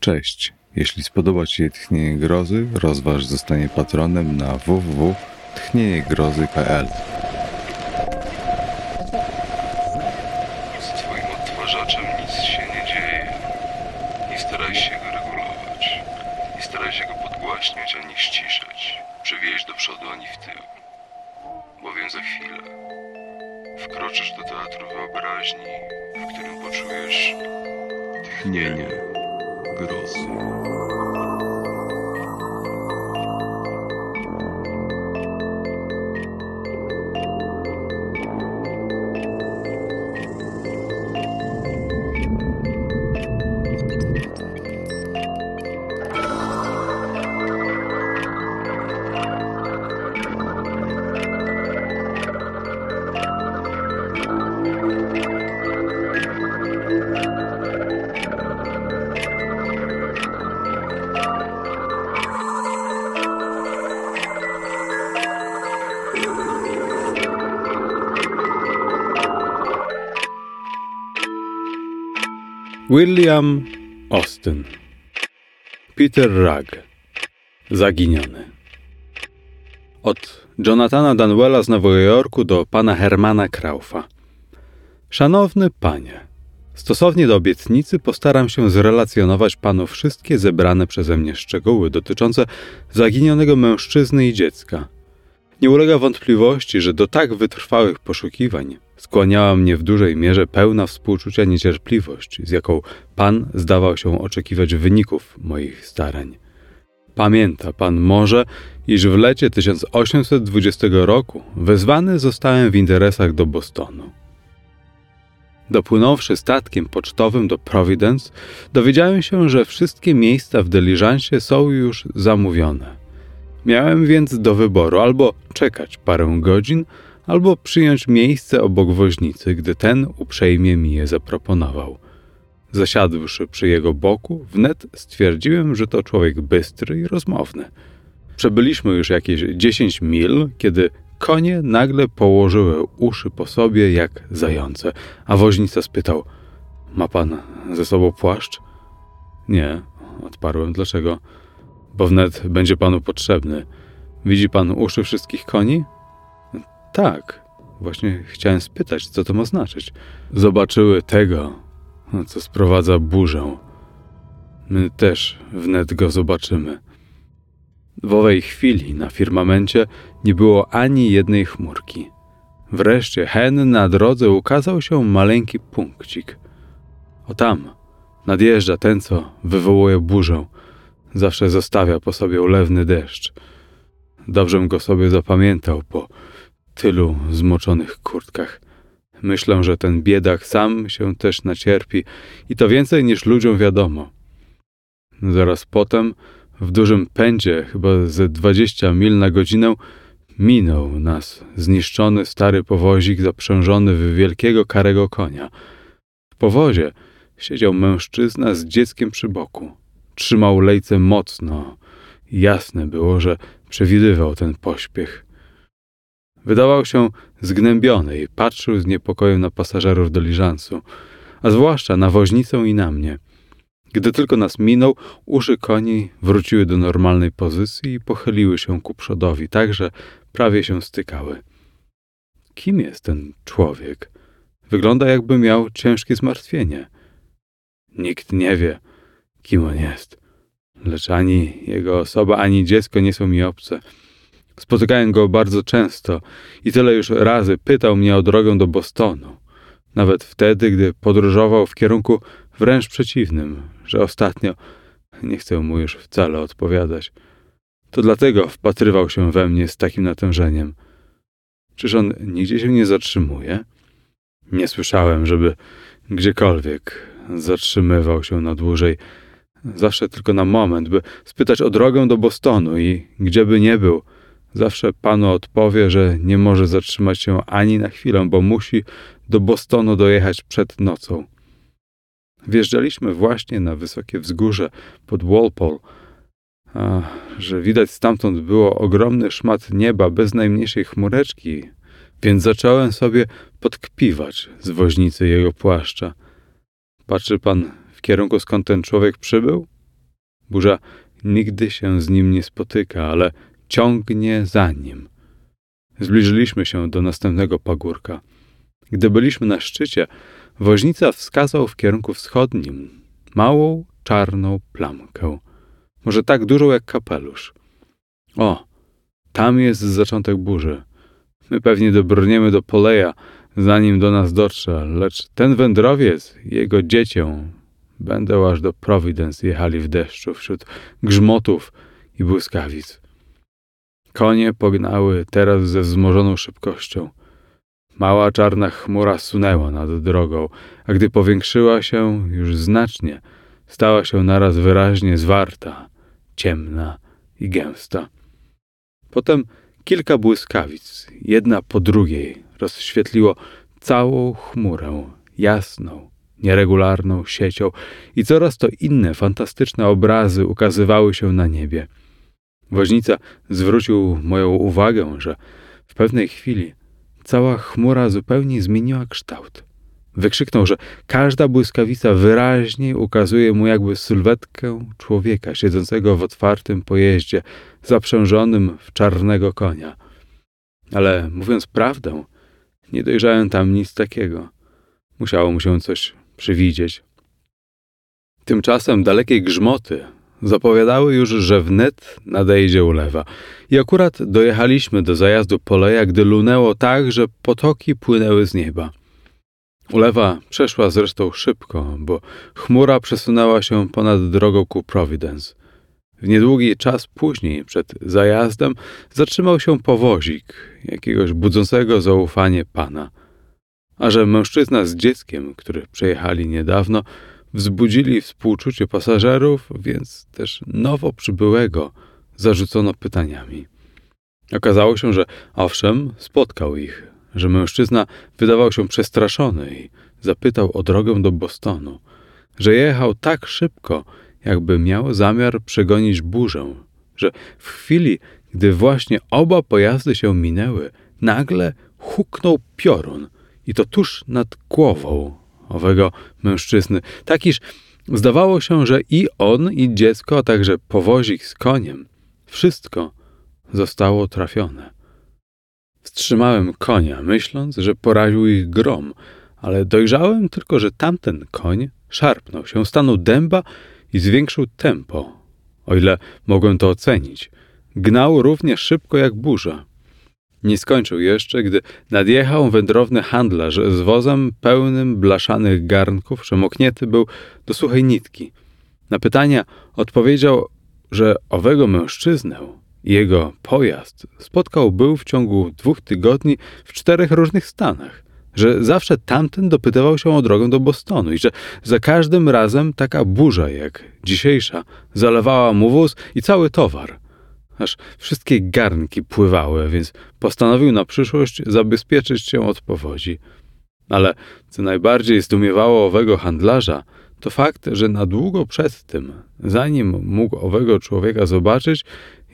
Cześć. Jeśli spodoba Ci się Tchnienie Grozy, rozważ zostanie patronem na www.tchnieniegrozy.pl Z twoim odtwarzaczem nic się nie dzieje. Nie staraj się go regulować. Nie staraj się go podgłaśniać ani ściszać. Przewieźć do przodu ani w tył. Bowiem za chwilę wkroczysz do teatru wyobraźni, w którym poczujesz tchnienie William Austin. Peter Rugg. Zaginiony. Od Jonathana Danwella z Nowego Jorku do pana Hermana Kraufa. Szanowny panie, stosownie do obietnicy postaram się zrelacjonować panu wszystkie zebrane przeze mnie szczegóły dotyczące zaginionego mężczyzny i dziecka. Nie ulega wątpliwości, że do tak wytrwałych poszukiwań skłaniała mnie w dużej mierze pełna współczucia niecierpliwość, z jaką Pan zdawał się oczekiwać wyników moich starań. Pamięta Pan może, iż w lecie 1820 roku wezwany zostałem w interesach do Bostonu. Dopłynąwszy statkiem pocztowym do Providence, dowiedziałem się, że wszystkie miejsca w dyliżansie są już zamówione. Miałem więc do wyboru albo czekać parę godzin, albo przyjąć miejsce obok woźnicy, gdy ten uprzejmie mi je zaproponował. Zasiadłszy przy jego boku, wnet stwierdziłem, że to człowiek bystry i rozmowny. Przebyliśmy już jakieś dziesięć mil, kiedy konie nagle położyły uszy po sobie jak zające, a woźnica spytał: Ma pan ze sobą płaszcz? Nie, odparłem. Dlaczego? Bo wnet będzie panu potrzebny. Widzi pan uszy wszystkich koni? Tak, właśnie chciałem spytać, co to ma znaczyć. Zobaczyły tego, co sprowadza burzę. My też wnet go zobaczymy. W owej chwili na firmamencie nie było ani jednej chmurki. Wreszcie hen na drodze ukazał się maleńki punkcik. O tam nadjeżdża ten, co wywołuje burzę. Zawsze zostawia po sobie ulewny deszcz. Dobrze go sobie zapamiętał po tylu zmoczonych kurtkach. Myślę, że ten biedak sam się też nacierpi i to więcej niż ludziom wiadomo. Zaraz potem, w dużym pędzie, chyba ze dwadzieścia mil na godzinę, minął nas zniszczony stary powozik zaprzężony w wielkiego karego konia. W powozie siedział mężczyzna z dzieckiem przy boku. Trzymał lejce mocno. Jasne było, że przewidywał ten pośpiech. Wydawał się zgnębiony i patrzył z niepokojem na pasażerów diliżansu, a zwłaszcza na woźnicę i na mnie. Gdy tylko nas minął, uszy koni wróciły do normalnej pozycji i pochyliły się ku przodowi, tak że prawie się stykały. Kim jest ten człowiek? Wygląda jakby miał ciężkie zmartwienie. Nikt nie wie, kim on jest. Lecz ani jego osoba, ani dziecko nie są mi obce. Spotykałem go bardzo często i tyle już razy pytał mnie o drogę do Bostonu. Nawet wtedy, gdy podróżował w kierunku wręcz przeciwnym, że ostatnio nie chcę mu już wcale odpowiadać. To dlatego wpatrywał się we mnie z takim natężeniem. Czyż on nigdzie się nie zatrzymuje? Nie słyszałem, żeby gdziekolwiek zatrzymywał się na dłużej. Zawsze tylko na moment, by spytać o drogę do Bostonu i gdzieby nie był, zawsze panu odpowie, że nie może zatrzymać się ani na chwilę, bo musi do Bostonu dojechać przed nocą. Wjeżdżaliśmy właśnie na wysokie wzgórze pod Walpole, a że widać stamtąd było ogromny szmat nieba bez najmniejszej chmureczki, więc zacząłem sobie podkpiwać z woźnicy jego płaszcza. Patrzy pan w kierunku, skąd ten człowiek przybył? Burza nigdy się z nim nie spotyka, ale ciągnie za nim. Zbliżyliśmy się do następnego pagórka. Gdy byliśmy na szczycie, woźnica wskazał w kierunku wschodnim małą, czarną plamkę. Może tak dużą jak kapelusz. O, tam jest zaczątek burzy. My pewnie dobrniemy do Poleja, zanim do nas dotrze, lecz ten wędrowiec, jego dziecię, będą aż do Providence jechali w deszczu wśród grzmotów i błyskawic. Konie pognały teraz ze wzmożoną szybkością. Mała czarna chmura sunęła nad drogą, a gdy powiększyła się już znacznie, stała się naraz wyraźnie zwarta, ciemna i gęsta. Potem kilka błyskawic, jedna po drugiej, rozświetliło całą chmurę, jasną, nieregularną siecią i coraz to inne fantastyczne obrazy ukazywały się na niebie. Woźnica zwrócił moją uwagę, że w pewnej chwili cała chmura zupełnie zmieniła kształt. Wykrzyknął, że każda błyskawica wyraźniej ukazuje mu jakby sylwetkę człowieka siedzącego w otwartym pojeździe, zaprzężonym w czarnego konia. Ale mówiąc prawdę, nie dojrzałem tam nic takiego. Musiało mu się coś przywidzieć. Tymczasem dalekie grzmoty zapowiadały już, że wnet nadejdzie ulewa. I akurat dojechaliśmy do zajazdu poleja, gdy lunęło tak, że potoki płynęły z nieba. Ulewa przeszła zresztą szybko, bo chmura przesunęła się ponad drogą ku Providence. W niedługi czas później, przed zajazdem, zatrzymał się powozik jakiegoś budzącego zaufanie pana. A że mężczyzna z dzieckiem, który przejechali niedawno, wzbudzili współczucie pasażerów, więc też nowo przybyłego zarzucono pytaniami. Okazało się, że owszem, spotkał ich, że mężczyzna wydawał się przestraszony i zapytał o drogę do Bostonu, że jechał tak szybko, jakby miał zamiar przegonić burzę, że w chwili, gdy właśnie oba pojazdy się minęły, nagle huknął piorun i to tuż nad głową owego mężczyzny, tak iż zdawało się, że i on, i dziecko, a także powozik z koniem, wszystko zostało trafione. Wstrzymałem konia, myśląc, że poraził ich grom, ale dojrzałem tylko, że tamten koń szarpnął się, stanął dęba i zwiększył tempo. O ile mogłem to ocenić, gnał równie szybko jak burza. Nie skończył jeszcze, gdy nadjechał wędrowny handlarz z wozem pełnym blaszanych garnków, przemoknięty był do suchej nitki. Na pytania odpowiedział, że owego mężczyznę jego pojazd spotkał był w ciągu dwóch tygodni w czterech różnych stanach, że zawsze tamten dopytywał się o drogę do Bostonu i że za każdym razem taka burza jak dzisiejsza zalewała mu wóz i cały towar – aż wszystkie garnki pływały, więc postanowił na przyszłość zabezpieczyć się od powodzi. Ale co najbardziej zdumiewało owego handlarza, to fakt, że na długo przed tym, zanim mógł owego człowieka zobaczyć,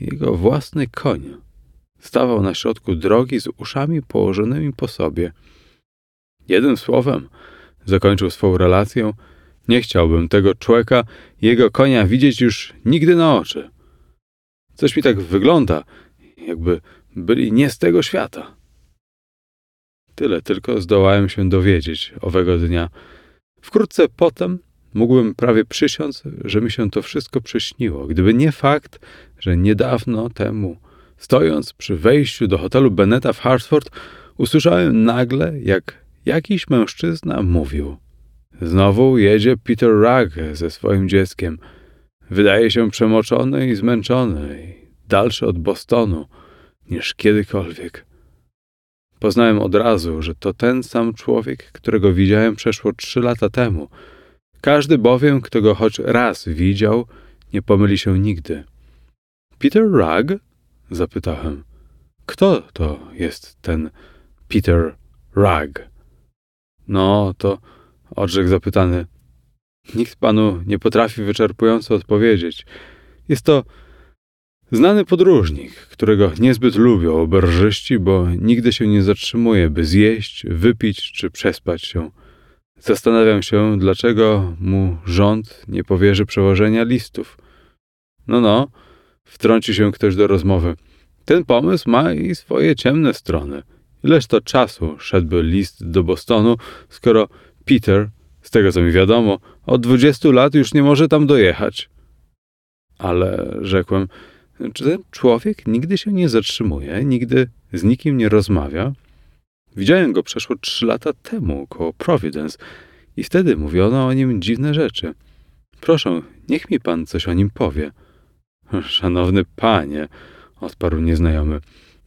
jego własny koń stawał na środku drogi z uszami położonymi po sobie. Jednym słowem, zakończył swą relację, nie chciałbym tego człowieka, jego konia widzieć już nigdy na oczy. Coś mi tak wygląda, jakby byli nie z tego świata. Tyle tylko zdołałem się dowiedzieć owego dnia. Wkrótce potem mógłbym prawie przysiąc, że mi się to wszystko przyśniło, gdyby nie fakt, że niedawno temu, stojąc przy wejściu do hotelu Beneta w Hartford, usłyszałem nagle, jak jakiś mężczyzna mówił. Znowu jedzie Peter Rugg ze swoim dzieckiem – Wydaje się przemoczony i zmęczony, i dalszy od Bostonu niż kiedykolwiek. Poznałem od razu, że to ten sam człowiek, którego widziałem przeszło trzy lata temu. Każdy bowiem, kto go choć raz widział, nie pomyli się nigdy. Peter Rugg? zapytałem. Kto to jest ten Peter Rugg? No, to odrzekł zapytany. Nikt panu nie potrafi wyczerpująco odpowiedzieć. Jest to znany podróżnik, którego niezbyt lubią oberżyści, bo nigdy się nie zatrzymuje, by zjeść, wypić czy przespać się. Zastanawiam się, dlaczego mu rząd nie powierzy przewożenia listów. No, no, wtrąci się ktoś do rozmowy. Ten pomysł ma i swoje ciemne strony. Ileż to czasu szedłby list do Bostonu, skoro Peter, z tego co mi wiadomo, od dwudziestu lat już nie może tam dojechać. Ale rzekłem, czy ten człowiek nigdy się nie zatrzymuje, nigdy z nikim nie rozmawia? Widziałem go przeszło trzy lata temu koło Providence i wtedy mówiono o nim dziwne rzeczy. Proszę, niech mi pan coś o nim powie. Szanowny panie, odparł nieznajomy,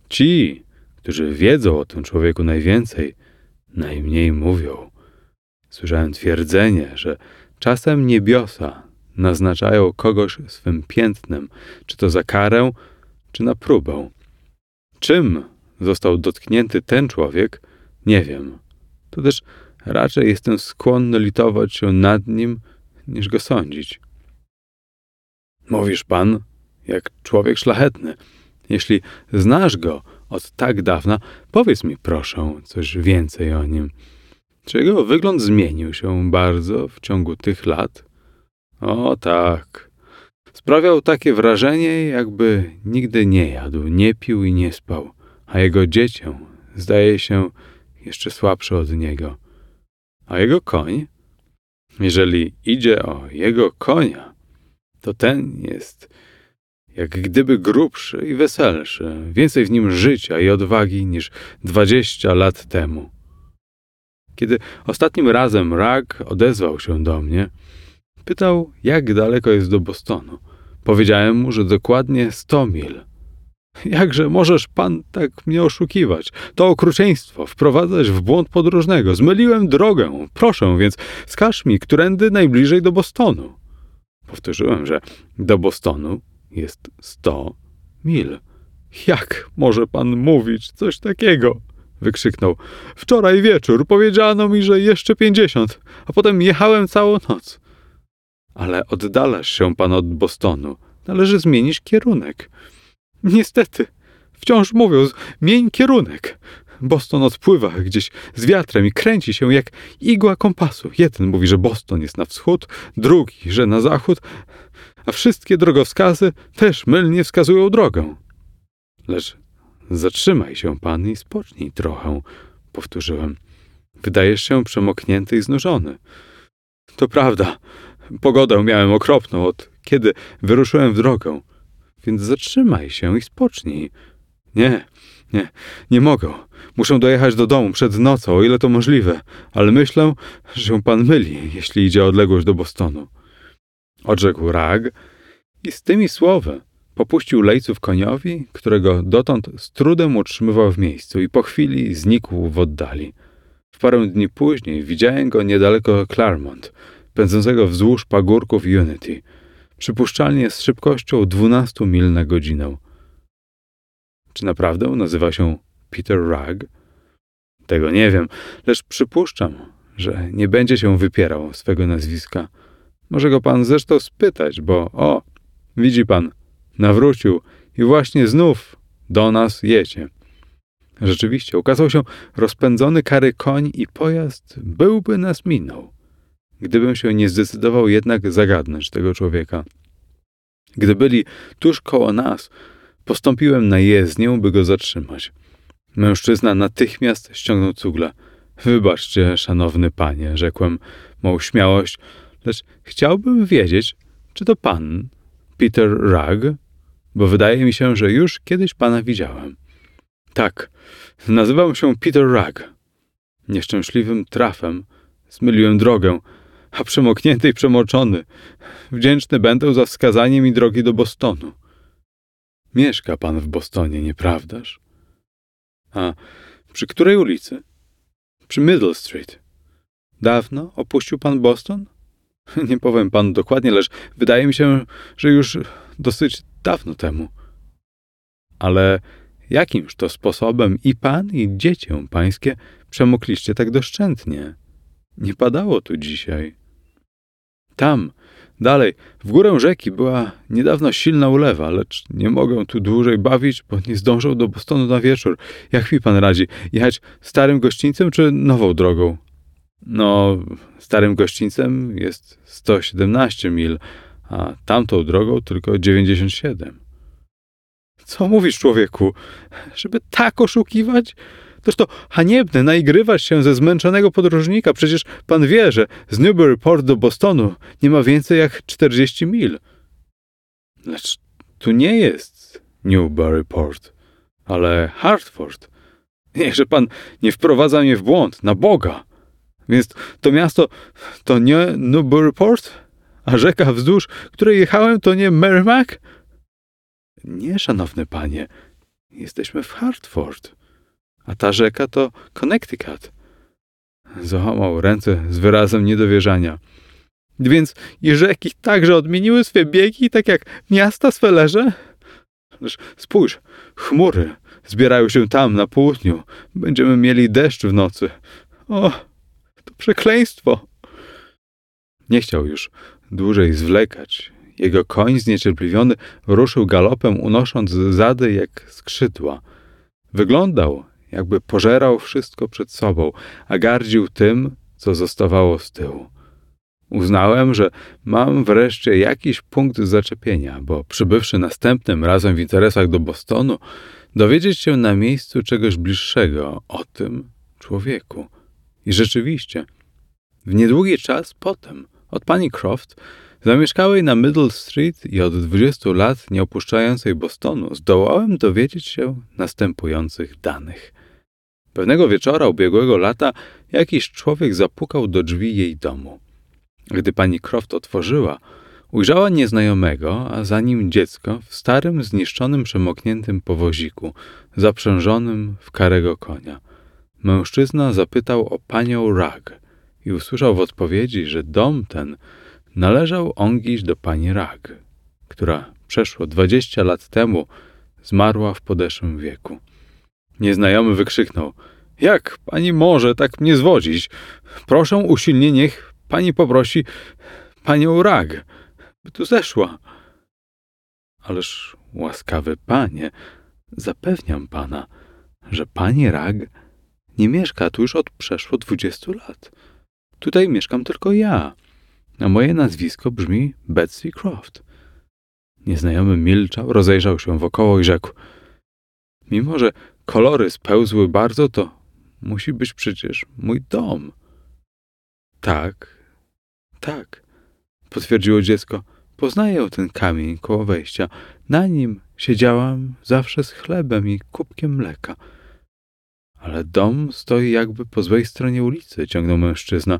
ci, którzy wiedzą o tym człowieku najwięcej, najmniej mówią. Słyszałem twierdzenie, że czasem niebiosa naznaczają kogoś swym piętnem, czy to za karę, czy na próbę. Czym został dotknięty ten człowiek, nie wiem. To też raczej jestem skłonny litować się nad nim, niż go sądzić. Mówisz pan, jak człowiek szlachetny. Jeśli znasz go od tak dawna, powiedz mi proszę coś więcej o nim. Czy jego wygląd zmienił się bardzo w ciągu tych lat? O tak. Sprawiał takie wrażenie, jakby nigdy nie jadł, nie pił i nie spał, a jego dziecię zdaje się jeszcze słabsze od niego. A jego koń? Jeżeli idzie o jego konia, to ten jest jak gdyby grubszy i weselszy, więcej w nim życia i odwagi niż dwadzieścia lat temu. Kiedy ostatnim razem Rag odezwał się do mnie, pytał, jak daleko jest do Bostonu. Powiedziałem mu, że dokładnie sto mil. Jakże możesz pan tak mnie oszukiwać? To okrucieństwo, wprowadzać w błąd podróżnego. Zmyliłem drogę. Proszę, więc wskaż mi, którędy najbliżej do Bostonu. Powtórzyłem, że do Bostonu jest sto mil. Jak może pan mówić coś takiego? Wykrzyknął. Wczoraj wieczór powiedziano mi, że jeszcze pięćdziesiąt, a potem jechałem całą noc. Ale oddalasz się pan od Bostonu. Należy zmienić kierunek. Niestety, wciąż mówią, zmień kierunek. Boston odpływa gdzieś z wiatrem i kręci się jak igła kompasu. Jeden mówi, że Boston jest na wschód, drugi, że na zachód, a wszystkie drogowskazy też mylnie wskazują drogę. Lecz zatrzymaj się pan i spocznij trochę, powtórzyłem. Wydajesz się przemoknięty i znużony. To prawda, pogodę miałem okropną od kiedy wyruszyłem w drogę, więc zatrzymaj się i spocznij. Nie, nie, nie mogę. Muszę dojechać do domu przed nocą, o ile to możliwe, ale myślę, że pan myli, jeśli idzie odległość do Bostonu. Odrzekł Rag i z tymi słowy popuścił lejców koniowi, którego dotąd z trudem utrzymywał w miejscu i po chwili znikł w oddali. W parę dni później widziałem go niedaleko Claremont, pędzącego wzdłuż pagórków Unity, przypuszczalnie z szybkością 12 mil na godzinę. Czy naprawdę nazywa się Peter Rugg? Tego nie wiem, lecz przypuszczam, że nie będzie się wypierał swego nazwiska. Może go pan zresztą spytać, bo o, widzi pan, nawrócił i właśnie znów do nas jecie. Rzeczywiście, ukazał się rozpędzony kary koń i pojazd byłby nas minął, gdybym się nie zdecydował jednak zagadnąć tego człowieka. Gdy byli tuż koło nas, postąpiłem na jezdnię, by go zatrzymać. Mężczyzna natychmiast ściągnął cugle. Wybaczcie, szanowny panie, rzekłem, mą śmiałość, lecz chciałbym wiedzieć, czy to pan, Peter Rugg? Bo wydaje mi się, że już kiedyś pana widziałem. Tak, nazywam się Peter Rugg. Nieszczęśliwym trafem zmyliłem drogę, a przemoknięty i przemoczony. Wdzięczny będę za wskazanie mi drogi do Bostonu. Mieszka pan w Bostonie, nieprawdaż? A przy której ulicy? Przy Middle Street. Dawno opuścił pan Boston? Nie powiem panu dokładnie, lecz wydaje mi się, że już dosyć dawno temu. Ale jakimż to sposobem i pan, i dziecię pańskie przemokliście tak doszczętnie? Nie padało tu dzisiaj. Tam, dalej, w górę rzeki była niedawno silna ulewa, lecz nie mogę tu dłużej bawić, bo nie zdążę do Bostonu na wieczór. Jak mi pan radzi, jechać starym gościńcem czy nową drogą? No, starym gościńcem jest 117 mil, a tamtą drogą tylko 97. Co mówisz, człowieku? Żeby tak oszukiwać? Toż to haniebne naigrywać się ze zmęczonego podróżnika. Przecież pan wie, że z Newburyport do Bostonu nie ma więcej jak 40 mil. Lecz tu nie jest Newburyport, ale Hartford. Niechże pan nie wprowadza mnie w błąd, na Boga. Więc to miasto to nie Newburyport, a rzeka wzdłuż której jechałem to nie Merrimack? Nie, szanowny panie, jesteśmy w Hartford, a ta rzeka to Connecticut. Załamał ręce z wyrazem niedowierzania. Więc i rzeki także odmieniły swe biegi, tak jak miasta swe leże? Spójrz, chmury zbierają się tam na południu. Będziemy mieli deszcz w nocy. O, to przekleństwo! Nie chciał już dłużej zwlekać. Jego koń zniecierpliwiony ruszył galopem, unosząc zady jak skrzydła. Wyglądał, jakby pożerał wszystko przed sobą, a gardził tym, co zostawało z tyłu. Uznałem, że mam wreszcie jakiś punkt zaczepienia, bo przybywszy następnym razem w interesach do Bostonu, dowiedzieć się na miejscu czegoś bliższego o tym człowieku. I rzeczywiście, w niedługi czas potem, od pani Croft, zamieszkałej na Middle Street i od 20 lat nie opuszczającej Bostonu, zdołałem dowiedzieć się następujących danych. Pewnego wieczora ubiegłego lata jakiś człowiek zapukał do drzwi jej domu. Gdy pani Croft otworzyła, ujrzała nieznajomego, a za nim dziecko w starym, zniszczonym, przemokniętym powoziku, zaprzężonym w karego konia. Mężczyzna zapytał o panią Rag i usłyszał w odpowiedzi, że dom ten należał ongiś do pani Rag, która przeszło dwadzieścia lat temu zmarła w podeszłym wieku. Nieznajomy wykrzyknął: Jak pani może tak mnie zwodzić? Proszę usilnie, niech pani poprosi panią Rag, by tu zeszła. Ależ łaskawy panie, zapewniam pana, że pani Rag nie mieszka tu już od przeszło dwudziestu lat. Tutaj mieszkam tylko ja, a moje nazwisko brzmi Betsy Croft. Nieznajomy milczał, rozejrzał się wokoło i rzekł: Mimo, że kolory spełzły bardzo, to musi być przecież mój dom. Tak, tak, potwierdziło dziecko. Poznaję ten kamień koło wejścia. Na nim siedziałam zawsze z chlebem i kubkiem mleka. Ale dom stoi jakby po złej stronie ulicy, ciągnął mężczyzna.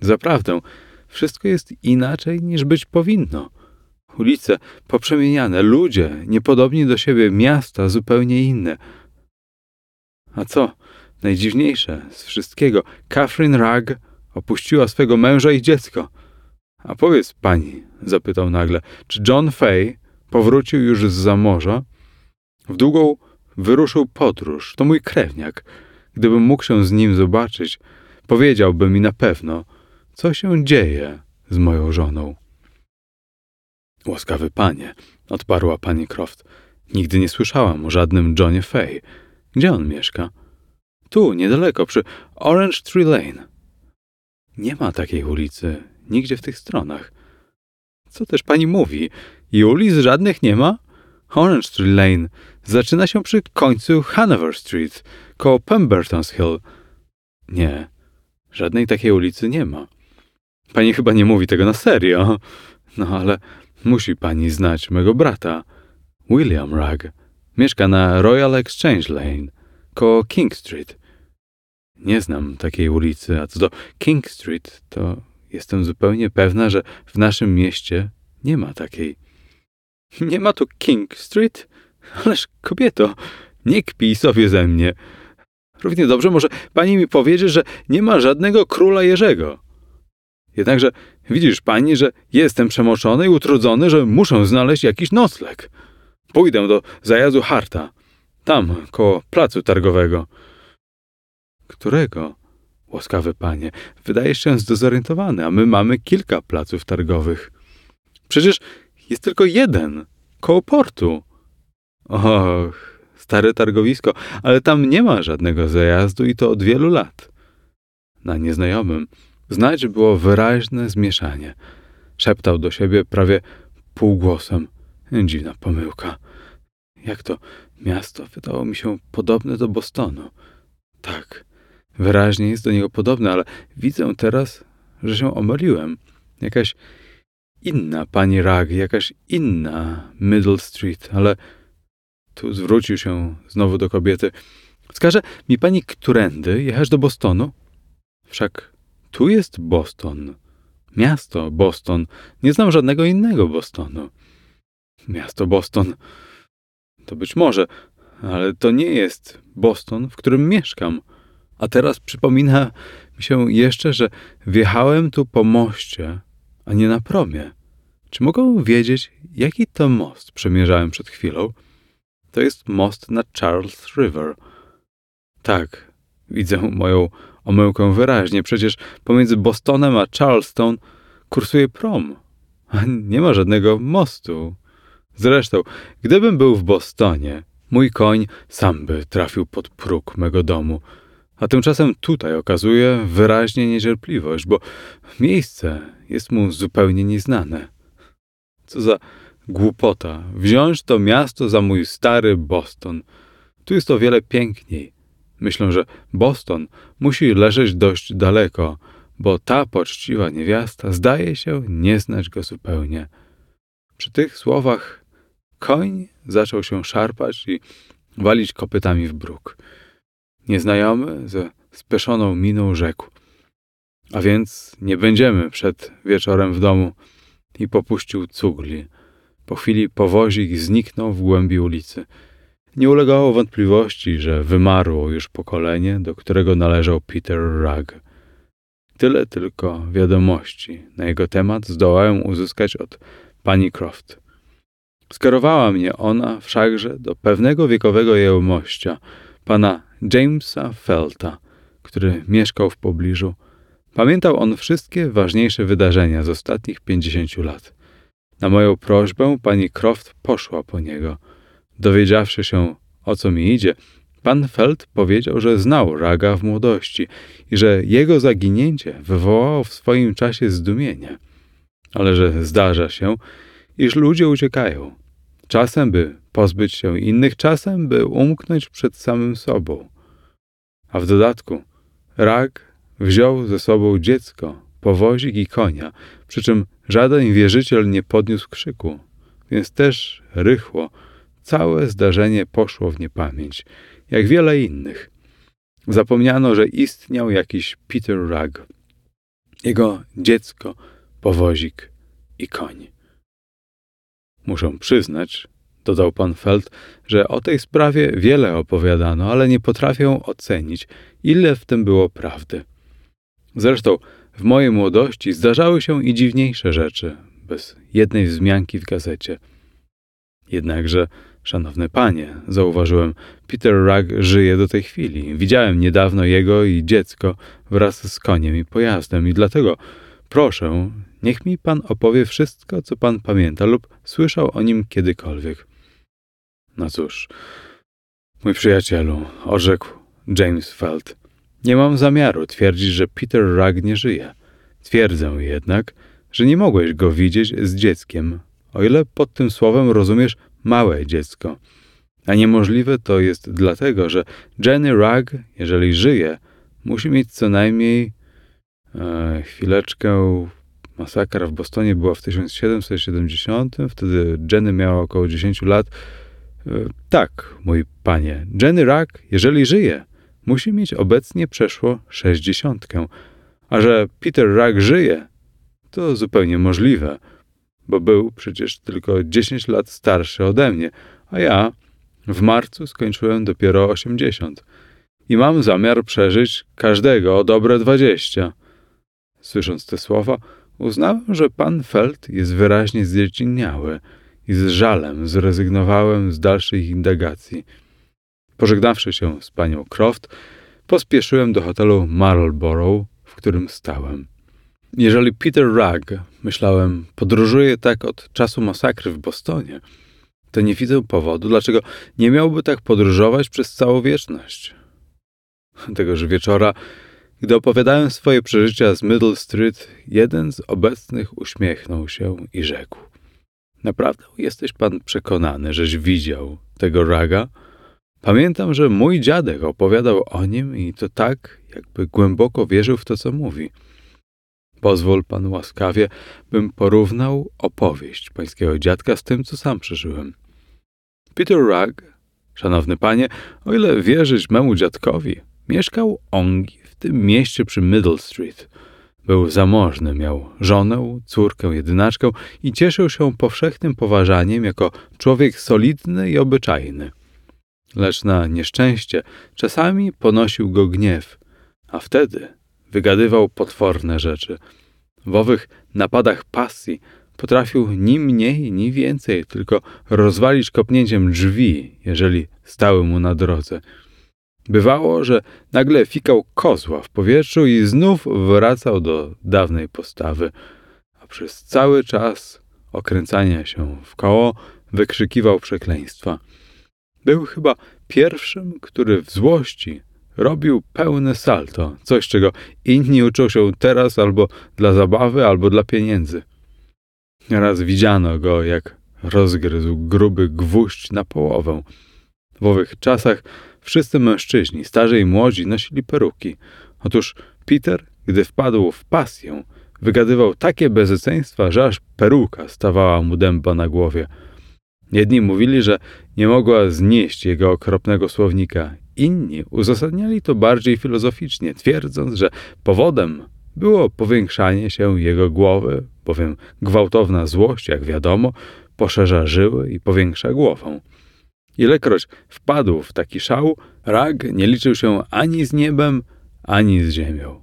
Zaprawdę, wszystko jest inaczej niż być powinno. Ulice poprzemieniane, ludzie niepodobni do siebie, miasta zupełnie inne. A co najdziwniejsze z wszystkiego, Catherine Rugg opuściła swego męża i dziecko. A powiedz pani, zapytał nagle, czy John Fay powrócił już z morza? W długą wyruszył podróż. To mój krewniak. Gdybym mógł się z nim zobaczyć, powiedziałby mi na pewno, co się dzieje z moją żoną. Łaskawy panie, odparła pani Croft. Nigdy nie słyszałam o żadnym Johnie Fay. Gdzie on mieszka? Tu, niedaleko, przy Orange Tree Lane. Nie ma takiej ulicy, nigdzie w tych stronach. Co też pani mówi? I ulic żadnych nie ma? Orange Tree Lane zaczyna się przy końcu Hanover Street, koło Pemberton's Hill. Nie, żadnej takiej ulicy nie ma. Pani chyba nie mówi tego na serio. No ale musi pani znać mego brata, William Rugg. Mieszka na Royal Exchange Lane, koło King Street. Nie znam takiej ulicy, a co do King Street, to jestem zupełnie pewna, że w naszym mieście nie ma takiej. Nie ma tu King Street? Ależ kobieto, nie kpij sobie ze mnie. Równie dobrze może pani mi powiedzieć, że nie ma żadnego króla Jerzego. Jednakże widzisz pani, że jestem przemoczony i utrudzony, że muszę znaleźć jakiś nocleg. Pójdę do zajazdu Harta, tam, koło placu targowego. Którego? Łaskawy panie, wydajesz się zdezorientowany, a my mamy kilka placów targowych. Przecież jest tylko jeden, koło portu. Och, stare targowisko, ale tam nie ma żadnego zajazdu i to od wielu lat. Na nieznajomym znać było wyraźne zmieszanie. Szeptał do siebie prawie półgłosem. Dziwna pomyłka. Jak to miasto wydało mi się podobne do Bostonu? Tak, wyraźnie jest do niego podobne, ale widzę teraz, że się omyliłem. Jakaś inna pani Rag, jakaś inna Middle Street, ale tu zwrócił się znowu do kobiety. Wskaże mi pani, którędy jechać do Bostonu? Wszak tu jest Boston. Miasto Boston. Nie znam żadnego innego Bostonu. Miasto Boston. To być może, ale to nie jest Boston, w którym mieszkam. A teraz przypomina mi się jeszcze, że wjechałem tu po moście, a nie na promie. Czy mogą wiedzieć, jaki to most przemierzałem przed chwilą? To jest most na Charles River. Tak, widzę moją omyłkę wyraźnie. Przecież pomiędzy Bostonem a Charleston kursuje prom. A nie ma żadnego mostu. Zresztą, gdybym był w Bostonie, mój koń sam by trafił pod próg mego domu. A tymczasem tutaj okazuje wyraźnie niecierpliwość, bo miejsce jest mu zupełnie nieznane. Co za głupota wziąć to miasto za mój stary Boston. Tu jest o wiele piękniej. Myślę, że Boston musi leżeć dość daleko, bo ta poczciwa niewiasta zdaje się nie znać go zupełnie. Przy tych słowach koń zaczął się szarpać i walić kopytami w bruk. Nieznajomy ze speszoną miną rzekł. A więc nie będziemy przed wieczorem w domu i popuścił cugli. Po chwili powozik zniknął w głębi ulicy. Nie ulegało wątpliwości, że wymarło już pokolenie, do którego należał Peter Rugg. Tyle tylko wiadomości na jego temat zdołałem uzyskać od pani Croft. Skierowała mnie ona wszakże do pewnego wiekowego jełomościa, pana Jamesa Felta, który mieszkał w pobliżu. Pamiętał on wszystkie ważniejsze wydarzenia z ostatnich pięćdziesięciu lat. Na moją prośbę pani Croft poszła po niego. Dowiedziawszy się, o co mi idzie, pan Feld powiedział, że znał Raga w młodości i że jego zaginięcie wywołało w swoim czasie zdumienie. Ale że zdarza się, iż ludzie uciekają. Czasem, by pozbyć się innych, czasem, by umknąć przed samym sobą. A w dodatku Rag wziął ze sobą dziecko, powozik i konia, przy czym żaden wierzyciel nie podniósł krzyku, więc też rychło całe zdarzenie poszło w niepamięć, jak wiele innych. Zapomniano, że istniał jakiś Peter Rugg, jego dziecko, powozik i koń. Muszę przyznać, dodał pan Feld, że o tej sprawie wiele opowiadano, ale nie potrafię ocenić, ile w tym było prawdy. Zresztą w mojej młodości zdarzały się i dziwniejsze rzeczy, bez jednej wzmianki w gazecie. Jednakże, szanowne panie, zauważyłem, Peter Rugg żyje do tej chwili. Widziałem niedawno jego i dziecko wraz z koniem i pojazdem i dlatego proszę, niech mi pan opowie wszystko, co pan pamięta lub słyszał o nim kiedykolwiek. No cóż, mój przyjacielu, orzekł James Feld, nie mam zamiaru twierdzić, że Peter Rugg nie żyje. Twierdzę jednak, że nie mogłeś go widzieć z dzieckiem, o ile pod tym słowem rozumiesz małe dziecko. A niemożliwe to jest dlatego, że Jenny Rugg, jeżeli żyje, musi mieć co najmniej chwileczkę. Masakra w Bostonie była w 1770, wtedy Jenny miała około 10 lat. E, tak, mój panie, Jenny Rugg, jeżeli żyje, musi mieć obecnie przeszło sześćdziesiątkę. A że Peter Rugg żyje, to zupełnie możliwe, bo był przecież tylko 10 lat starszy ode mnie, a ja w marcu skończyłem dopiero 80 i mam zamiar przeżyć każdego o dobre 20. Słysząc te słowa, uznałem, że pan Feld jest wyraźnie zdziecinniały i z żalem zrezygnowałem z dalszych indagacji. Pożegnawszy się z panią Croft, pospieszyłem do hotelu Marlborough, w którym stałem. Jeżeli Peter Rugg, myślałem, podróżuje tak od czasu masakry w Bostonie, to nie widzę powodu, dlaczego nie miałby tak podróżować przez całą wieczność. Tegoż wieczora, Gdy opowiadałem swoje przeżycia z Middle Street, jeden z obecnych uśmiechnął się i rzekł: Naprawdę jesteś pan przekonany, żeś widział tego raga? Pamiętam, że mój dziadek opowiadał o nim i to tak, jakby głęboko wierzył w to, co mówi. Pozwól pan łaskawie, bym porównał opowieść pańskiego dziadka z tym, co sam przeżyłem. Peter Rugg, szanowny panie, o ile wierzyć memu dziadkowi, mieszkał ongi tym mieście przy Middle Street. Był zamożny, miał żonę, córkę, jedynaczkę i cieszył się powszechnym poważaniem jako człowiek solidny i obyczajny. Lecz na nieszczęście czasami ponosił go gniew, a wtedy wygadywał potworne rzeczy. W owych napadach pasji potrafił ni mniej, ni więcej, tylko rozwalić kopnięciem drzwi, jeżeli stały mu na drodze. Bywało, że nagle fikał kozła w powietrzu i znów wracał do dawnej postawy, a przez cały czas okręcania się w koło wykrzykiwał przekleństwa. Był chyba pierwszym, który w złości robił pełne salto, coś czego inni uczą się teraz albo dla zabawy, albo dla pieniędzy. Raz widziano go, jak rozgryzł gruby gwóźdź na połowę. W owych czasach wszyscy mężczyźni, starzy i młodzi, nosili peruki. Otóż Peter, gdy wpadł w pasję, wygadywał takie bezeceństwa, że aż peruka stawała mu dęba na głowie. Jedni mówili, że nie mogła znieść jego okropnego słownika, inni uzasadniali to bardziej filozoficznie, twierdząc, że powodem było powiększanie się jego głowy, bowiem gwałtowna złość, jak wiadomo, poszerza żyły i powiększa głowę. Ilekroć wpadł w taki szał, Rag nie liczył się ani z niebem, ani z ziemią.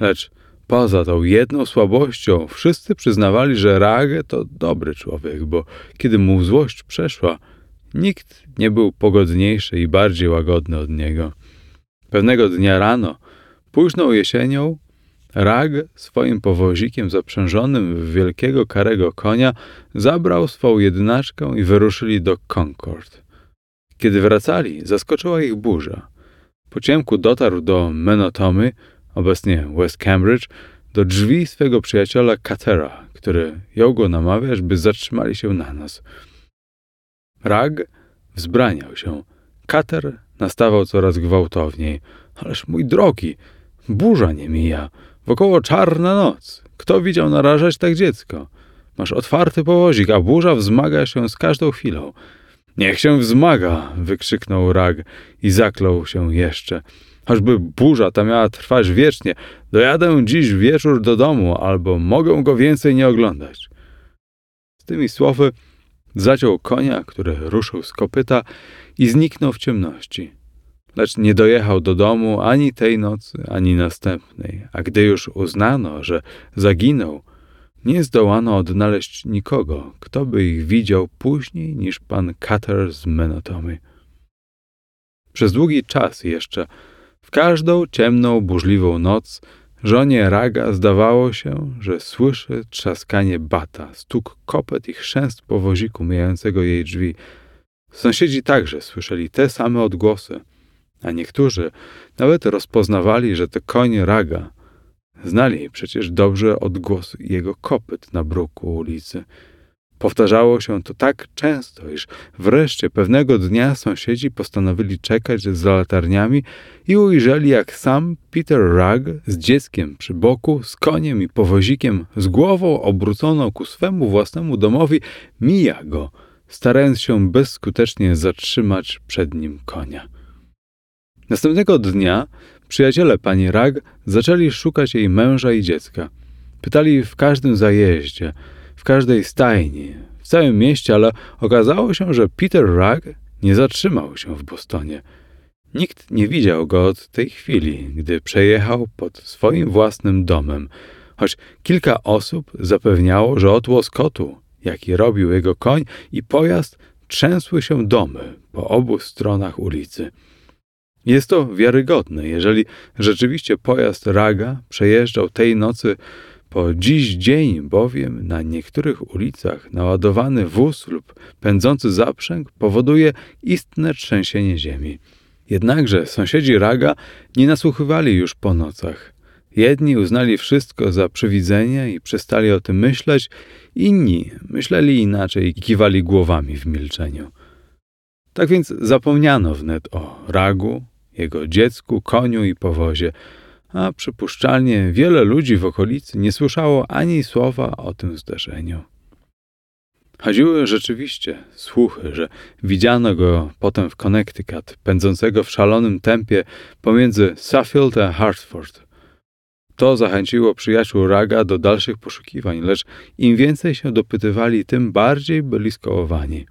Lecz poza tą jedną słabością wszyscy przyznawali, że Rage to dobry człowiek, bo kiedy mu złość przeszła, nikt nie był pogodniejszy i bardziej łagodny od niego. Pewnego dnia rano, późną jesienią, Rag swoim powozikiem zaprzężonym w wielkiego karego konia zabrał swą jedynaczkę i wyruszyli do Concord. Kiedy wracali, zaskoczyła ich burza. Po ciemku dotarł do Menotomy, obecnie West Cambridge, do drzwi swego przyjaciela Catera, który jął go namawiać, by zatrzymali się na nas. Rag wzbraniał się. Kater nastawał coraz gwałtowniej. Ależ mój drogi, burza nie mija. Wokoło czarna noc. Kto widział narażać tak dziecko? Masz otwarty powozik, a burza wzmaga się z każdą chwilą. Niech się wzmaga, wykrzyknął Rag i zaklął się jeszcze. Choćby burza ta miała trwać wiecznie, dojadę dziś wieczór do domu, albo mogę go więcej nie oglądać. Z tymi słowy zaciął konia, który ruszył z kopyta i zniknął w ciemności lecz nie dojechał do domu ani tej nocy, ani następnej, a gdy już uznano, że zaginął, nie zdołano odnaleźć nikogo, kto by ich widział później niż pan Cutter z Menotomy. Przez długi czas jeszcze, w każdą ciemną, burzliwą noc, żonie Raga zdawało się, że słyszy trzaskanie bata, stuk kopet i chrzęst powoziku mijającego jej drzwi. Sąsiedzi także słyszeli te same odgłosy – a niektórzy nawet rozpoznawali, że to koń Raga. Znali przecież dobrze odgłos jego kopyt na bruku ulicy. Powtarzało się to tak często, iż wreszcie pewnego dnia sąsiedzi postanowili czekać za latarniami i ujrzeli, jak sam Peter Rugg z dzieckiem przy boku, z koniem i powozikiem, z głową obróconą ku swemu własnemu domowi, mija go, starając się bezskutecznie zatrzymać przed nim konia. Następnego dnia przyjaciele pani Rag zaczęli szukać jej męża i dziecka. Pytali w każdym zajeździe, w każdej stajni, w całym mieście, ale okazało się, że Peter Rag nie zatrzymał się w Bostonie. Nikt nie widział go od tej chwili, gdy przejechał pod swoim własnym domem, choć kilka osób zapewniało, że od łoskotu, jaki robił jego koń i pojazd, trzęsły się domy po obu stronach ulicy. Jest to wiarygodne, jeżeli rzeczywiście pojazd Raga przejeżdżał tej nocy po dziś dzień, bowiem na niektórych ulicach naładowany wóz lub pędzący zaprzęg powoduje istne trzęsienie ziemi. Jednakże sąsiedzi Raga nie nasłuchywali już po nocach. Jedni uznali wszystko za przywidzenie i przestali o tym myśleć, inni myśleli inaczej i kiwali głowami w milczeniu. Tak więc zapomniano wnet o Ragu, jego dziecku, koniu i powozie, a przypuszczalnie wiele ludzi w okolicy nie słyszało ani słowa o tym zdarzeniu. Chodziły rzeczywiście słuchy, że widziano go potem w Connecticut, pędzącego w szalonym tempie pomiędzy Suffield a Hartford. To zachęciło przyjaciół Raga do dalszych poszukiwań, lecz im więcej się dopytywali, tym bardziej byli skołowani.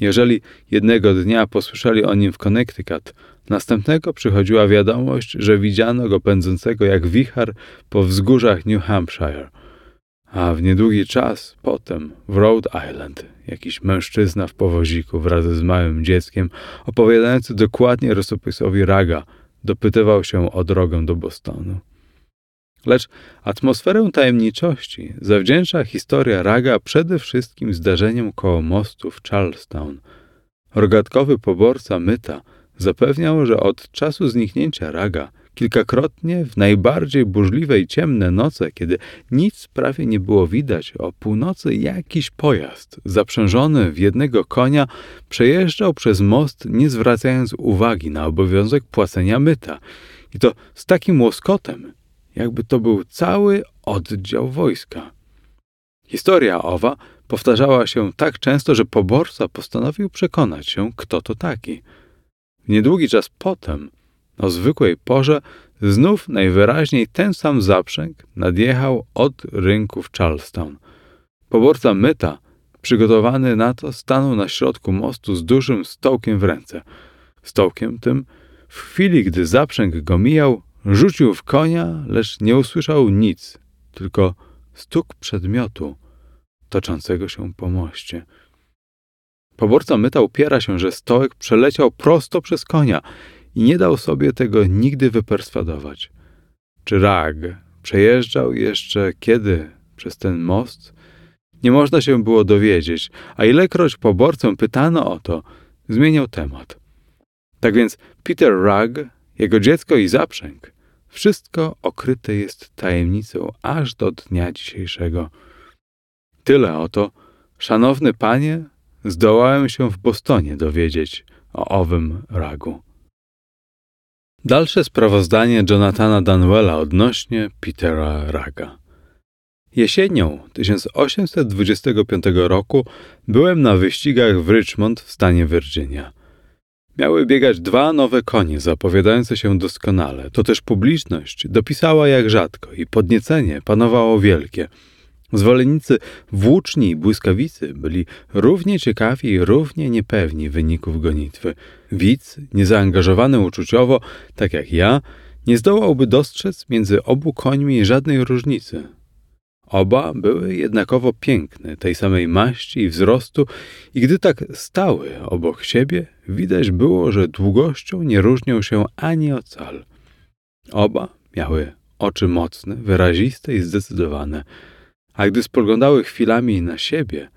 Jeżeli jednego dnia posłyszeli o nim w Connecticut, następnego przychodziła wiadomość, że widziano go pędzącego jak wichar po wzgórzach New Hampshire. A w niedługi czas potem w Rhode Island jakiś mężczyzna w powoziku wraz z małym dzieckiem, opowiadający dokładnie rysopisowi Raga, dopytywał się o drogę do Bostonu. Lecz atmosferę tajemniczości zawdzięcza historia Raga przede wszystkim zdarzeniom koło mostu w Charlestown. Rogatkowy poborca Myta zapewniał, że od czasu zniknięcia Raga kilkakrotnie w najbardziej burzliwe i ciemne noce, kiedy nic prawie nie było widać, o północy jakiś pojazd zaprzężony w jednego konia przejeżdżał przez most, nie zwracając uwagi na obowiązek płacenia myta. I to z takim łoskotem, jakby to był cały oddział wojska. Historia owa powtarzała się tak często, że poborca postanowił przekonać się, kto to taki. W niedługi czas potem, o zwykłej porze, znów najwyraźniej ten sam zaprzęg nadjechał od rynku w Charlestown. Poborca myta, przygotowany na to, stanął na środku mostu z dużym stołkiem w ręce. Stołkiem tym, w chwili gdy zaprzęg go mijał, Rzucił w konia, lecz nie usłyszał nic, tylko stuk przedmiotu toczącego się po moście. Poborca myta upiera się, że stołek przeleciał prosto przez konia i nie dał sobie tego nigdy wyperswadować. Czy Rag przejeżdżał jeszcze kiedy przez ten most? Nie można się było dowiedzieć, a ilekroć poborcę pytano o to, zmieniał temat. Tak więc Peter Rugg jego dziecko i zaprzęg. Wszystko okryte jest tajemnicą aż do dnia dzisiejszego. Tyle oto, szanowny panie, zdołałem się w Bostonie dowiedzieć o owym ragu. Dalsze sprawozdanie Jonathana Danwella odnośnie Petera Raga. Jesienią 1825 roku byłem na wyścigach w Richmond w stanie Virginia. Miały biegać dwa nowe konie, zapowiadające się doskonale. To też publiczność dopisała jak rzadko i podniecenie panowało wielkie. Zwolennicy włóczni i błyskawicy byli równie ciekawi i równie niepewni wyników gonitwy. Widz, niezaangażowany uczuciowo, tak jak ja, nie zdołałby dostrzec między obu końmi żadnej różnicy. Oba były jednakowo piękne, tej samej maści i wzrostu, i gdy tak stały obok siebie, widać było, że długością nie różnią się ani ocal. Oba miały oczy mocne, wyraziste i zdecydowane, a gdy spoglądały chwilami na siebie,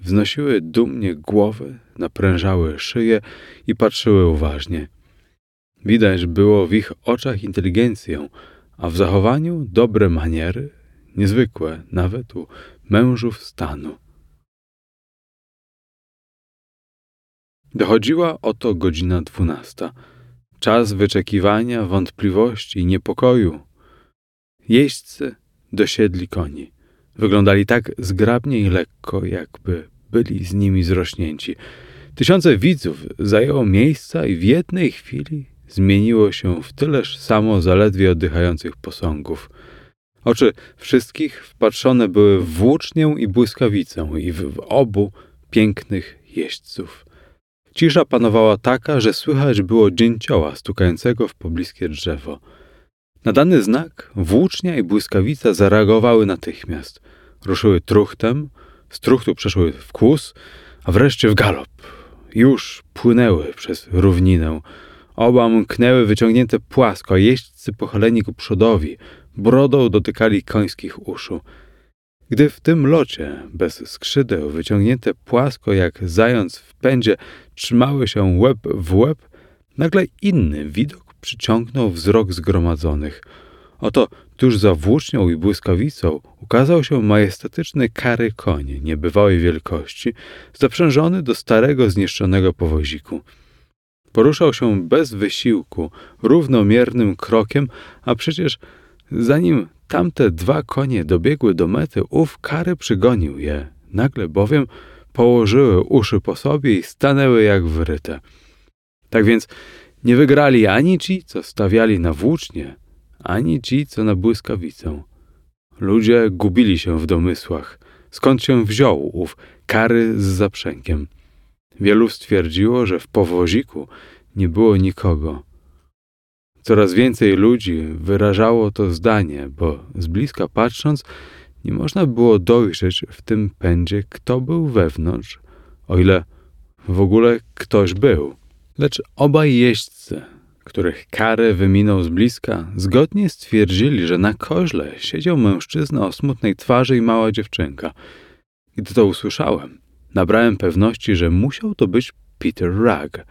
wznosiły dumnie głowy, naprężały szyję i patrzyły uważnie. Widać było w ich oczach inteligencję, a w zachowaniu dobre maniery, niezwykłe nawet u mężów stanu. Dochodziła oto godzina dwunasta. Czas wyczekiwania, wątpliwości i niepokoju. Jeźdźcy dosiedli koni. Wyglądali tak zgrabnie i lekko, jakby byli z nimi zrośnięci. Tysiące widzów zajęło miejsca i w jednej chwili zmieniło się w tyleż samo zaledwie oddychających posągów. Oczy wszystkich wpatrzone były w włócznię i błyskawicę i w, obu pięknych jeźdźców. Cisza panowała taka, że słychać było dzięcioła stukającego w pobliskie drzewo. Na dany znak włócznia i błyskawica zareagowały natychmiast. Ruszyły truchtem, z truchtu przeszły w kłus, a wreszcie w galop. Już płynęły przez równinę. Oba mknęły wyciągnięte płasko, a jeźdźcy pochyleni ku przodowi, brodą dotykali końskich uszu. Gdy w tym locie, bez skrzydeł, wyciągnięte płasko jak zając w pędzie, trzymały się łeb w łeb, Nagle inny widok przyciągnął wzrok zgromadzonych. Oto tuż za włócznią i błyskawicą ukazał się majestatyczny kary koń niebywałej wielkości, zaprzężony do starego, zniszczonego powoziku. Poruszał się bez wysiłku, równomiernym krokiem, a przecież zanim tamte dwa konie dobiegły do mety, ów kary przygonił je. Nagle bowiem położyły uszy po sobie i stanęły jak wryte. Tak więc nie wygrali ani ci, co stawiali na włócznie, ani ci, co na błyskawicę. Ludzie gubili się w domysłach, skąd się wziął ów kary z zaprzęgiem. Wielu stwierdziło, że w powoziku nie było nikogo. Coraz więcej ludzi wyrażało to zdanie, bo z bliska patrząc, nie można było dojrzeć w tym pędzie, kto był wewnątrz, o ile w ogóle ktoś był. Lecz obaj jeźdźcy, których karę wyminął z bliska, zgodnie stwierdzili, że na koźle siedział mężczyzna o smutnej twarzy i mała dziewczynka. Gdy to usłyszałem, nabrałem pewności, że musiał to być Peter Rugg.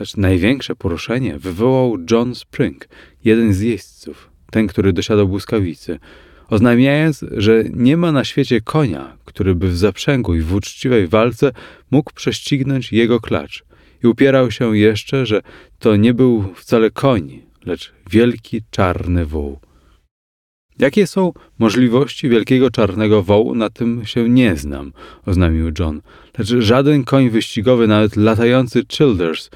Lecz największe poruszenie wywołał John Spring, jeden z jeźdźców, ten, który dosiadał błyskawicy, oznajmiając, że nie ma na świecie konia, który by w zaprzęgu i w uczciwej walce mógł prześcignąć jego klacz. I upierał się jeszcze, że to nie był wcale koń, lecz wielki czarny wół. Jakie są możliwości wielkiego czarnego wołu, na tym się nie znam, oznajmił John. Lecz żaden koń wyścigowy, nawet latający Childers,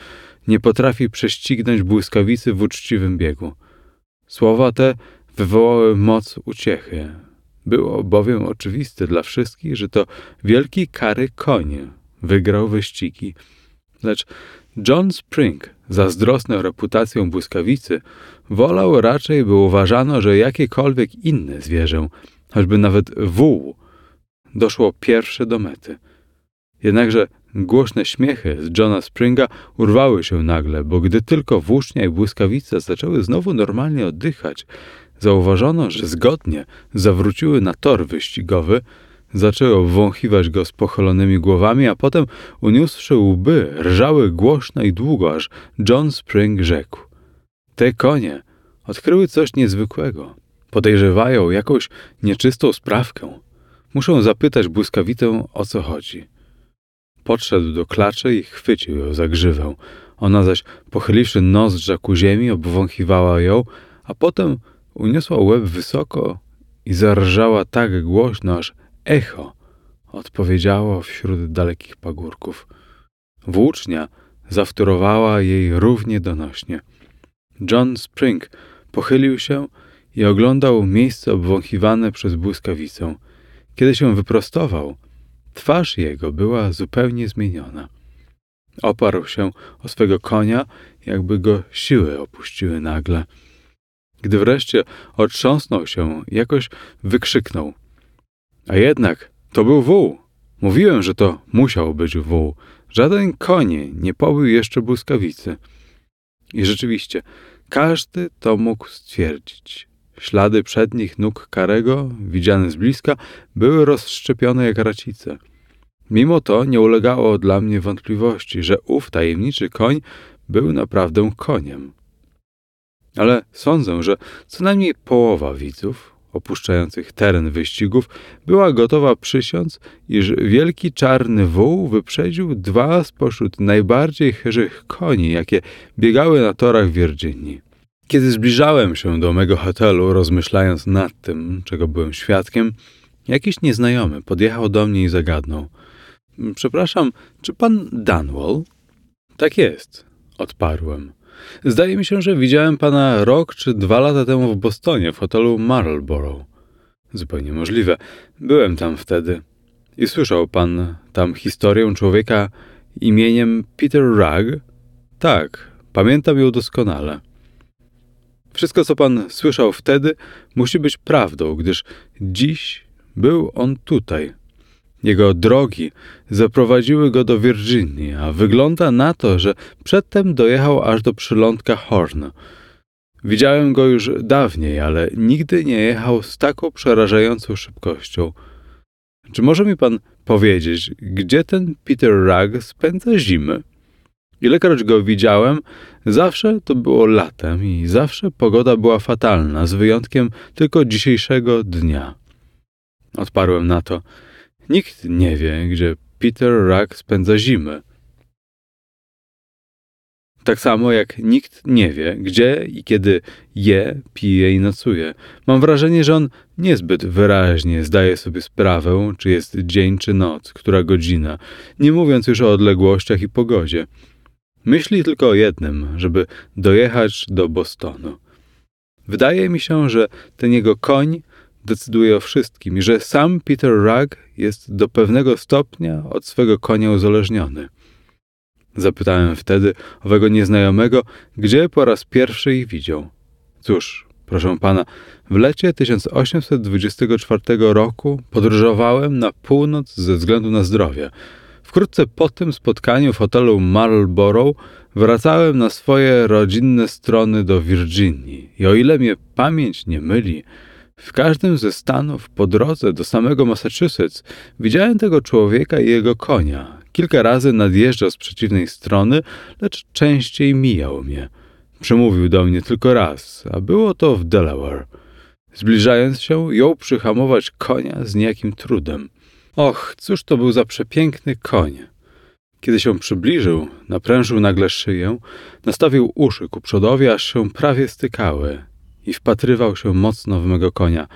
nie potrafi prześcignąć błyskawicy w uczciwym biegu. Słowa te wywołały moc uciechy. Było bowiem oczywiste dla wszystkich, że to wielki kary koń wygrał wyścigi. Lecz John Spring, zazdrosny reputacją błyskawicy, wolał raczej, by uważano, że jakiekolwiek inne zwierzę, choćby nawet wół, doszło pierwsze do mety. Jednakże głośne śmiechy z Johna Springa urwały się nagle, bo gdy tylko włócznia i błyskawica zaczęły znowu normalnie oddychać, zauważono, że zgodnie zawróciły na tor wyścigowy, zaczęły obwąchiwać go z pochylonymi głowami, a potem, uniósłszy łby, rżały głośno i długo, aż John Spring rzekł. Te konie odkryły coś niezwykłego. Podejrzewają jakąś nieczystą sprawkę. Muszą zapytać błyskawitę, o co chodzi. Podszedł do klaczy i chwycił ją za grzywę. Ona zaś, pochyliwszy nozdrza ku ziemi, obwąchiwała ją, a potem uniosła łeb wysoko i zarżała tak głośno, aż echo odpowiedziało wśród dalekich pagórków. Włócznia zawtórowała jej równie donośnie. John Spring pochylił się i oglądał miejsce obwąchiwane przez błyskawicę. Kiedy się wyprostował, twarz jego była zupełnie zmieniona. Oparł się o swego konia, jakby go siły opuściły nagle. Gdy wreszcie otrząsnął się, jakoś wykrzyknął. A jednak to był wół. Mówiłem, że to musiał być wół. Żaden konie nie pobył jeszcze błyskawicy. I rzeczywiście, każdy to mógł stwierdzić. Ślady przednich nóg Karego, widziane z bliska, były rozszczepione jak racice. Mimo to nie ulegało dla mnie wątpliwości, że ów tajemniczy koń był naprawdę koniem. Ale sądzę, że co najmniej połowa widzów, opuszczających teren wyścigów, była gotowa przysiąc, iż wielki czarny wół wyprzedził dwa spośród najbardziej chyżych koni, jakie biegały na torach Virginii. Kiedy zbliżałem się do mego hotelu, rozmyślając nad tym, czego byłem świadkiem, jakiś nieznajomy podjechał do mnie i zagadnął. Przepraszam, czy pan Danwell? Tak jest, odparłem. Zdaje mi się, że widziałem pana rok czy dwa lata temu w Bostonie, w hotelu Marlborough. Zupełnie możliwe. Byłem tam wtedy. I słyszał pan tam historię człowieka imieniem Peter Rugg? Tak, pamiętam ją doskonale. Wszystko, co pan słyszał wtedy, musi być prawdą, gdyż dziś był on tutaj. Jego drogi zaprowadziły go do Virginii, a wygląda na to, że przedtem dojechał aż do przylądka Horn. Widziałem go już dawniej, ale nigdy nie jechał z taką przerażającą szybkością. Czy może mi pan powiedzieć, gdzie ten Peter Rugg spędza zimy? Ilekroć go widziałem, zawsze to było latem i zawsze pogoda była fatalna, z wyjątkiem tylko dzisiejszego dnia. Odparłem na to. Nikt nie wie, gdzie Peter Rack spędza zimę. Tak samo jak nikt nie wie, gdzie i kiedy je, pije i nocuje. Mam wrażenie, że on niezbyt wyraźnie zdaje sobie sprawę, czy jest dzień czy noc, która godzina, nie mówiąc już o odległościach i pogodzie. Myśli tylko o jednym, żeby dojechać do Bostonu. Wydaje mi się, że ten jego koń decyduje o wszystkim i że sam Peter Rugg jest do pewnego stopnia od swego konia uzależniony. Zapytałem wtedy owego nieznajomego, gdzie po raz pierwszy ich widział. Cóż, proszę pana, w lecie 1824 roku podróżowałem na północ ze względu na zdrowie. Wkrótce po tym spotkaniu w hotelu Marlborough wracałem na swoje rodzinne strony do Virginii i o ile mnie pamięć nie myli, w każdym ze stanów po drodze do samego Massachusetts widziałem tego człowieka i jego konia. Kilka razy nadjeżdżał z przeciwnej strony, lecz częściej mijał mnie. Przemówił do mnie tylko raz, a było to w Delaware. Zbliżając się, jął przyhamować konia z niejakim trudem. Och, cóż to był za przepiękny koń! Kiedy się przybliżył, naprężył nagle szyję, nastawił uszy ku przodowi, aż się prawie stykały i wpatrywał się mocno w mego konia.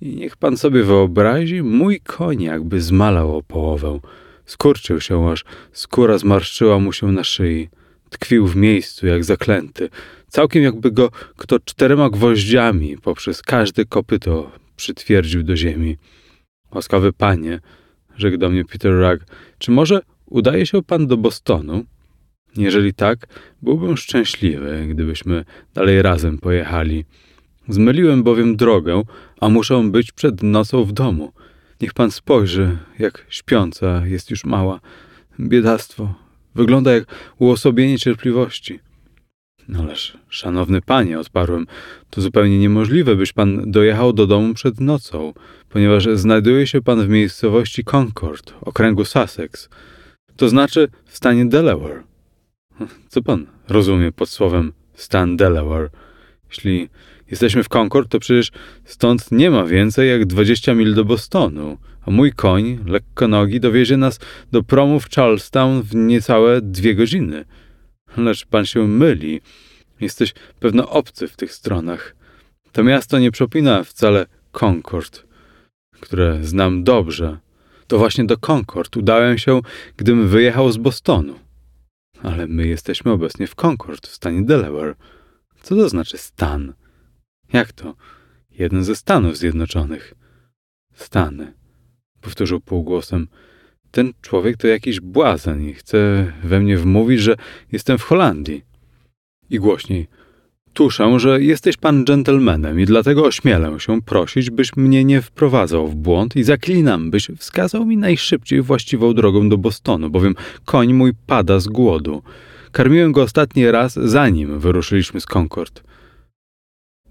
I niech pan sobie wyobrazi, mój koń jakby zmalał o połowę. Skurczył się, aż skóra zmarszczyła mu się na szyi. Tkwił w miejscu, jak zaklęty. Całkiem jakby go kto czterema gwoździami poprzez każde kopyto przytwierdził do ziemi. Łaskawy panie, rzekł do mnie Peter Rugg, czy może udaje się pan do Bostonu? Jeżeli tak, byłbym szczęśliwy, gdybyśmy dalej razem pojechali. Zmyliłem bowiem drogę, a muszę być przed nocą w domu. Niech pan spojrzy, jak śpiąca jest już mała. Biedactwo. Wygląda jak uosobienie cierpliwości. Ależ, szanowny panie, odparłem, to zupełnie niemożliwe, byś pan dojechał do domu przed nocą, ponieważ znajduje się pan w miejscowości Concord, okręgu Sussex, to znaczy w stanie Delaware. Co pan rozumie pod słowem stan Delaware? Jeśli jesteśmy w Concord, to przecież stąd nie ma więcej jak 20 mil do Bostonu, a mój koń, lekko nogi, dowiezie nas do promu w Charlestown w niecałe dwie godziny. Lecz pan się myli. Jesteś pewno obcy w tych stronach. To miasto nie przypomina wcale Concord, które znam dobrze. To właśnie do Concord udałem się, gdym wyjechał z Bostonu. Ale my jesteśmy obecnie w Concord, w stanie Delaware. Co to znaczy stan? Jak to? Jeden ze Stanów Zjednoczonych. Stany. Powtórzył półgłosem. Ten człowiek to jakiś błazen i chce we mnie wmówić, że jestem w Holandii. I głośniej. Tuszę, że jesteś pan dżentelmenem i dlatego ośmielę się prosić, byś mnie nie wprowadzał w błąd i zaklinam, byś wskazał mi najszybciej właściwą drogą do Bostonu, bowiem koń mój pada z głodu. Karmiłem go ostatni raz, zanim wyruszyliśmy z Concord.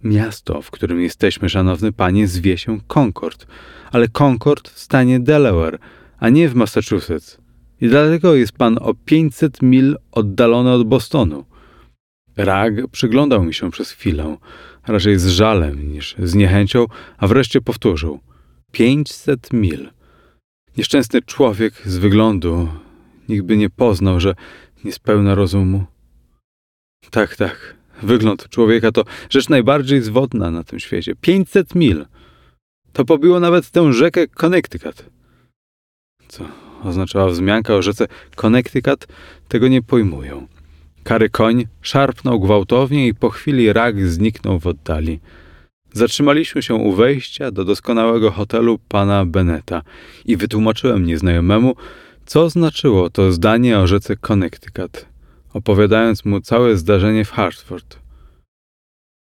Miasto, w którym jesteśmy, szanowny panie, zwie się Concord, ale Concord w stanie Delaware, a nie w Massachusetts. I dlatego jest pan o 500 mil oddalony od Bostonu. Rag przyglądał mi się przez chwilę, raczej z żalem niż z niechęcią, a wreszcie powtórzył: 500 mil. Nieszczęsny człowiek z wyglądu nikt by nie poznał, że niespełna rozumu. Tak, tak. Wygląd człowieka to rzecz najbardziej zwodna na tym świecie. 500 mil. To pobiło nawet tę rzekę Connecticut. Co oznaczała wzmianka o rzece Connecticut, tego nie pojmują. Kary koń szarpnął gwałtownie i po chwili rak zniknął w oddali. Zatrzymaliśmy się u wejścia do doskonałego hotelu pana Beneta i wytłumaczyłem nieznajomemu, co znaczyło to zdanie o rzece Connecticut, opowiadając mu całe zdarzenie w Hartford.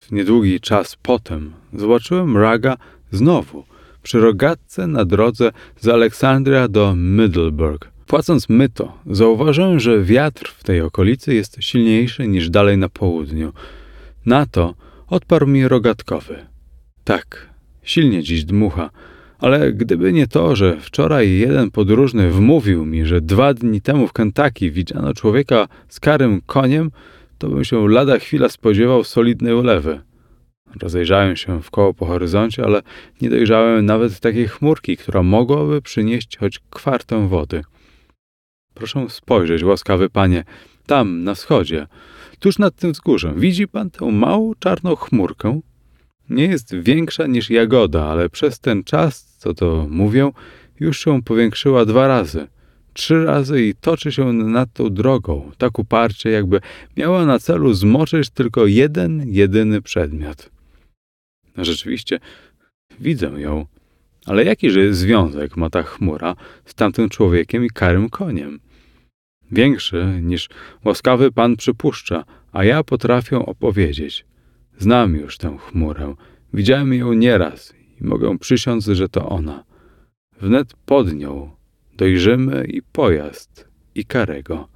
W niedługi czas potem zobaczyłem Raga znowu przy rogatce na drodze z Aleksandria do Middleburg. Płacąc myto, zauważyłem, że wiatr w tej okolicy jest silniejszy niż dalej na południu. Na to odparł mi rogatkowy. Tak, silnie dziś dmucha, Ale gdyby nie to, że wczoraj jeden podróżny wmówił mi, że dwa dni temu w Kentucky widziano człowieka z karym koniem, to bym się lada chwila spodziewał solidnej ulewy. Rozejrzałem się w po horyzoncie, ale nie dojrzałem nawet takiej chmurki, która mogłaby przynieść choć kwartę wody. Proszę spojrzeć, łaskawy panie, tam, na wschodzie, tuż nad tym wzgórzem. Widzi pan tę małą czarną chmurkę? Nie jest większa niż jagoda, ale przez ten czas, co to mówią, już się powiększyła dwa razy, trzy razy i toczy się nad tą drogą, tak uparcie, jakby miała na celu zmoczyć tylko jeden, jedyny przedmiot. Rzeczywiście, widzę ją, ale jakiż związek ma ta chmura z tamtym człowiekiem i karym koniem? Większy niż łaskawy pan przypuszcza, a ja potrafię opowiedzieć. Znam już tę chmurę, widziałem ją nieraz i mogę przysiąc, że to ona. Wnet pod nią dojrzymy i pojazd, i karego.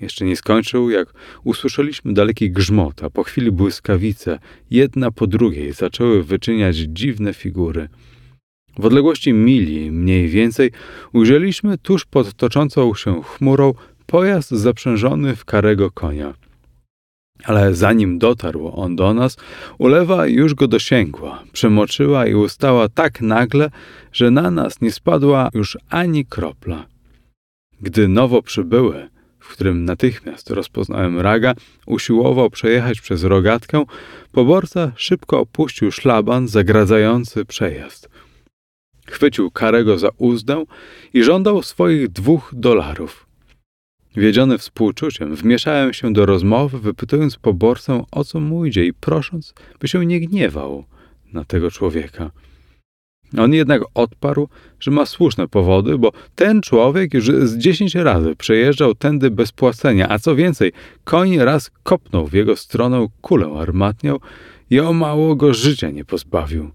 Jeszcze nie skończył, jak usłyszeliśmy daleki grzmot, a po chwili błyskawice, jedna po drugiej, zaczęły wyczyniać dziwne figury. W odległości mili, mniej więcej, ujrzeliśmy tuż pod toczącą się chmurą pojazd zaprzężony w karego konia. Ale zanim dotarł on do nas, ulewa już go dosięgła, przemoczyła i ustała tak nagle, że na nas nie spadła już ani kropla. Gdy nowo przybyły, w którym natychmiast rozpoznałem raga, usiłował przejechać przez rogatkę, poborca szybko opuścił szlaban zagradzający przejazd. Chwycił Karego za uzdę i żądał swoich dwóch dolarów. Wiedziony współczuciem, wmieszałem się do rozmowy, wypytując poborcę, o co mu idzie i prosząc, by się nie gniewał na tego człowieka. On jednak odparł, że ma słuszne powody, bo ten człowiek już z dziesięć razy przejeżdżał tędy bez płacenia, a co więcej, koń raz kopnął w jego stronę kulę armatnią i o mało go życia nie pozbawił.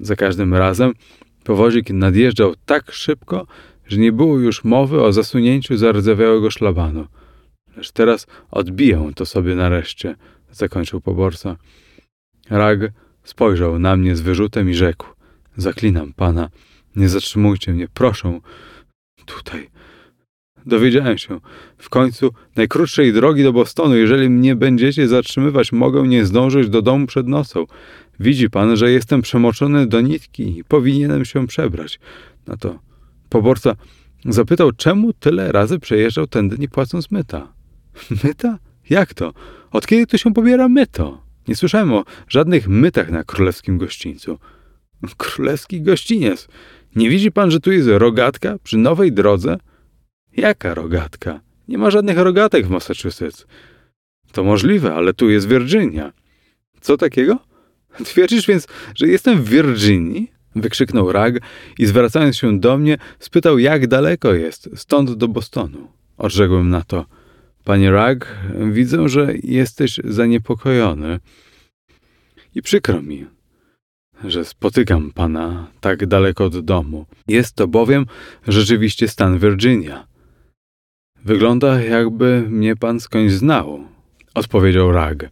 Za każdym razem powozik nadjeżdżał tak szybko, że nie było już mowy o zasunięciu zardzewiałego szlabanu. Lecz teraz odbiję to sobie nareszcie, zakończył poborca. Rag spojrzał na mnie z wyrzutem i rzekł: Zaklinam pana, nie zatrzymujcie mnie, proszę. Tutaj. Dowiedziałem się w końcu najkrótszej drogi do Bostonu. Jeżeli mnie będziecie zatrzymywać, mogę nie zdążyć do domu przed nocą. Widzi pan, że jestem przemoczony do nitki i powinienem się przebrać. Na to poborca zapytał, czemu tyle razy przejeżdżał tędy, nie płacąc myta. Myta? Jak to? Od kiedy tu się pobiera myto? Nie słyszałem o żadnych mytach na królewskim gościńcu. Królewski gościniec. Nie widzi pan, że tu jest rogatka przy nowej drodze? Jaka rogatka? Nie ma żadnych rogatek w Massachusetts. To możliwe, ale tu jest Virginia. Co takiego? Twierdzisz więc, że jestem w Virginii? Wykrzyknął Rag i zwracając się do mnie, spytał, jak daleko jest stąd do Bostonu. Odrzekłem na to. Panie Rag, widzę, że jesteś zaniepokojony. I przykro mi, że spotykam pana tak daleko od domu. Jest to bowiem rzeczywiście stan Virginia. Wygląda, jakby mnie pan skądś znał, odpowiedział Rag.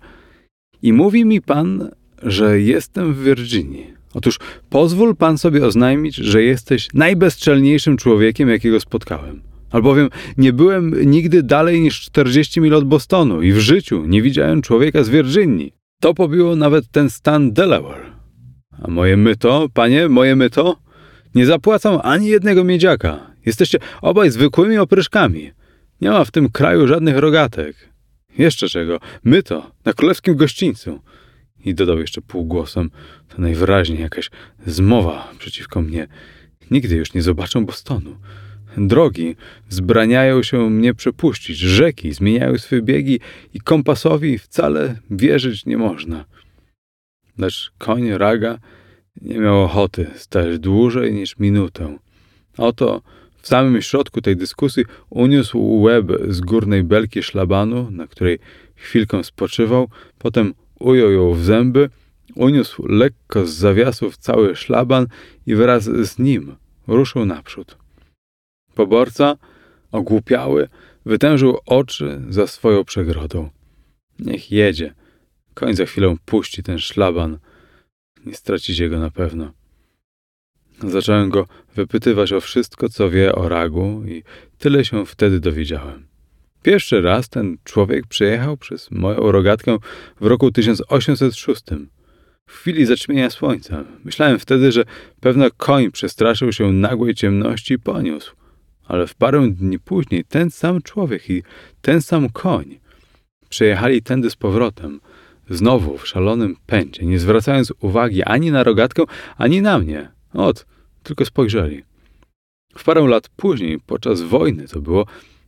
I mówi mi pan, że jestem w Virginii. Otóż pozwól pan sobie oznajmić, że jesteś najbezczelniejszym człowiekiem, jakiego spotkałem. Albowiem nie byłem nigdy dalej niż 40 mil od Bostonu i w życiu nie widziałem człowieka z Virginii. To pobiło nawet ten stan Delaware. A moje myto, panie, moje myto? Nie zapłacą ani jednego miedziaka. Jesteście obaj zwykłymi opryszkami. Nie ma w tym kraju żadnych rogatek. Jeszcze czego? Myto na królewskim gościńcu. I dodał jeszcze półgłosem, to najwyraźniej jakaś zmowa przeciwko mnie. Nigdy już nie zobaczę Bostonu. Drogi zbraniają się mnie przepuścić, rzeki zmieniają swe biegi i kompasowi wcale wierzyć nie można. Lecz koń Raga nie miał ochoty stać dłużej niż minutę. Oto w samym środku tej dyskusji uniósł łeb z górnej belki szlabanu, na której chwilkę spoczywał, potem ujął ją w zęby, uniósł lekko z zawiasów cały szlaban i wraz z nim ruszył naprzód. Poborca, ogłupiały, wytężył oczy za swoją przegrodą. Niech jedzie. Koń za chwilę puści ten szlaban. Nie stracicie go na pewno. Zacząłem go wypytywać o wszystko, co wie o ragu i tyle się wtedy dowiedziałem. Pierwszy raz ten człowiek przyjechał przez moją rogatkę w roku 1806. W chwili zaćmienia słońca. Myślałem wtedy, że pewno koń przestraszył się nagłej ciemności i poniósł. Ale w parę dni później ten sam człowiek i ten sam koń przejechali tędy z powrotem, znowu w szalonym pędzie, nie zwracając uwagi ani na rogatkę, ani na mnie. Ot, tylko spojrzeli. W parę lat później, podczas wojny to było,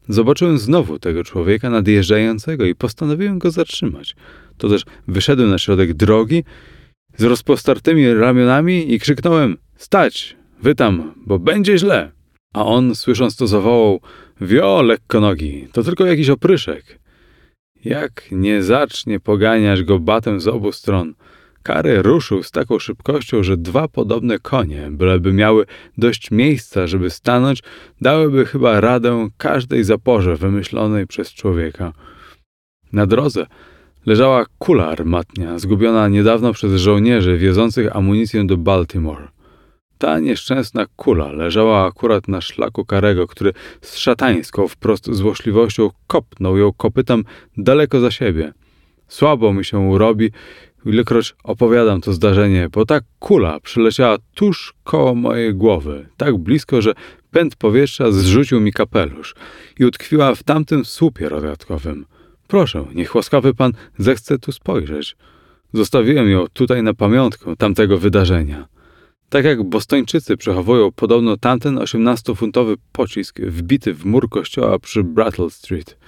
zobaczyłem znowu tego człowieka nadjeżdżającego i postanowiłem go zatrzymać. To też wyszedłem na środek drogi z rozpostartymi ramionami i krzyknąłem: Stać! Wy tam, bo będzie źle! A on, słysząc to, zawołał: Wio, lekko nogi, to tylko jakiś opryszek. Jak nie zacznie poganiać go batem z obu stron, Kary ruszył z taką szybkością, że dwa podobne konie, byleby miały dość miejsca, żeby stanąć, dałyby chyba radę każdej zaporze wymyślonej przez człowieka. Na drodze leżała kula armatnia, zgubiona niedawno przez żołnierzy wiozących amunicję do Baltimore. Ta nieszczęsna kula leżała akurat na szlaku Karego, który z szatańską wprost złośliwością kopnął ją kopytem daleko za siebie. Słabo mi się robi, ilekroć opowiadam to zdarzenie, bo ta kula przyleciała tuż koło mojej głowy, tak blisko, że pęd powietrza zrzucił mi kapelusz i utkwiła w tamtym słupie rogatkowym. Proszę, niech łaskawy pan zechce tu spojrzeć. Zostawiłem ją tutaj na pamiątkę tamtego wydarzenia. Tak jak bostończycy przechowują podobno tamten 18-funtowy pocisk wbity w mur kościoła przy Brattle Street.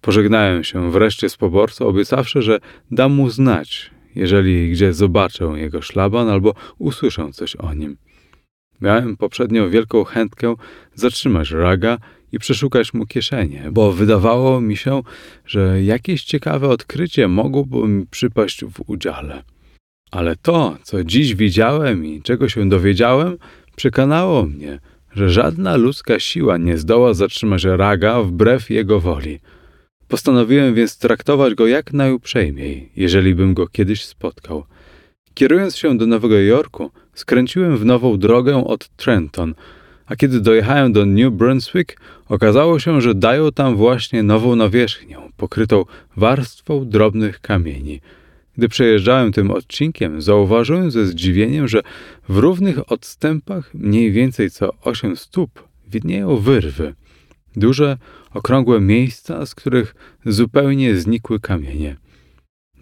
Pożegnałem się wreszcie z poborcą, obiecawszy, że dam mu znać, jeżeli gdzie zobaczę jego szlaban albo usłyszę coś o nim. Miałem poprzednio wielką chętkę zatrzymać Raga i przeszukać mu kieszenie, bo wydawało mi się, że jakieś ciekawe odkrycie mogłoby mi przypaść w udziale. Ale to, co dziś widziałem i czego się dowiedziałem, przekonało mnie, że żadna ludzka siła nie zdoła zatrzymać Raga wbrew jego woli. Postanowiłem więc traktować go jak najuprzejmiej, jeżeli bym go kiedyś spotkał. Kierując się do Nowego Jorku, skręciłem w nową drogę od Trenton, a kiedy dojechałem do New Brunswick, okazało się, że dają tam właśnie nową nawierzchnię, pokrytą warstwą drobnych kamieni. Gdy przejeżdżałem tym odcinkiem, zauważyłem ze zdziwieniem, że w równych odstępach, mniej więcej co osiem stóp, widnieją wyrwy. Duże, okrągłe miejsca, z których zupełnie znikły kamienie.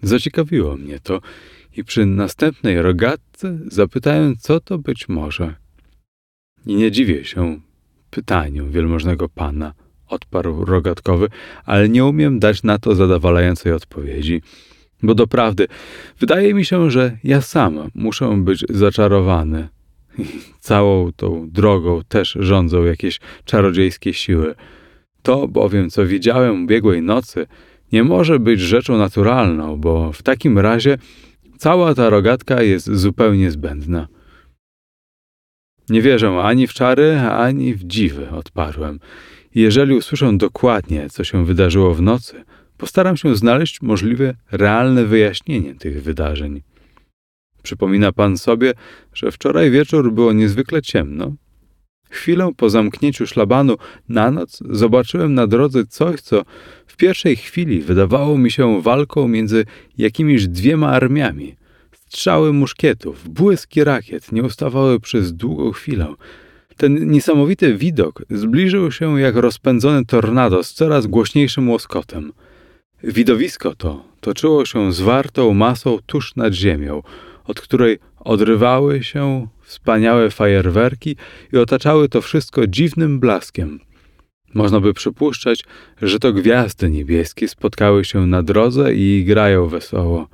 Zaciekawiło mnie to i przy następnej rogatce zapytałem, co to być może. I nie dziwię się pytaniu wielmożnego pana, odparł rogatkowy, ale nie umiem dać na to zadowalającej odpowiedzi. Bo doprawdy, wydaje mi się, że ja sam muszę być zaczarowany. Całą tą drogą też rządzą jakieś czarodziejskie siły. To bowiem, co widziałem ubiegłej nocy, nie może być rzeczą naturalną, bo w takim razie cała ta rogatka jest zupełnie zbędna. Nie wierzę ani w czary, ani w dziwy, odparłem. Jeżeli usłyszę dokładnie, co się wydarzyło w nocy, postaram się znaleźć możliwe realne wyjaśnienie tych wydarzeń. Przypomina pan sobie, że wczoraj wieczór było niezwykle ciemno? Chwilę po zamknięciu szlabanu na noc zobaczyłem na drodze coś, co w pierwszej chwili wydawało mi się walką między jakimiś dwiema armiami. Strzały muszkietów, błyski rakiet nie ustawały przez długą chwilę. Ten niesamowity widok zbliżył się jak rozpędzony tornado z coraz głośniejszym łoskotem. Widowisko to toczyło się zwartą masą tuż nad ziemią, od której odrywały się wspaniałe fajerwerki i otaczały to wszystko dziwnym blaskiem. Można by przypuszczać, że to gwiazdy niebieskie spotkały się na drodze i grają wesoło.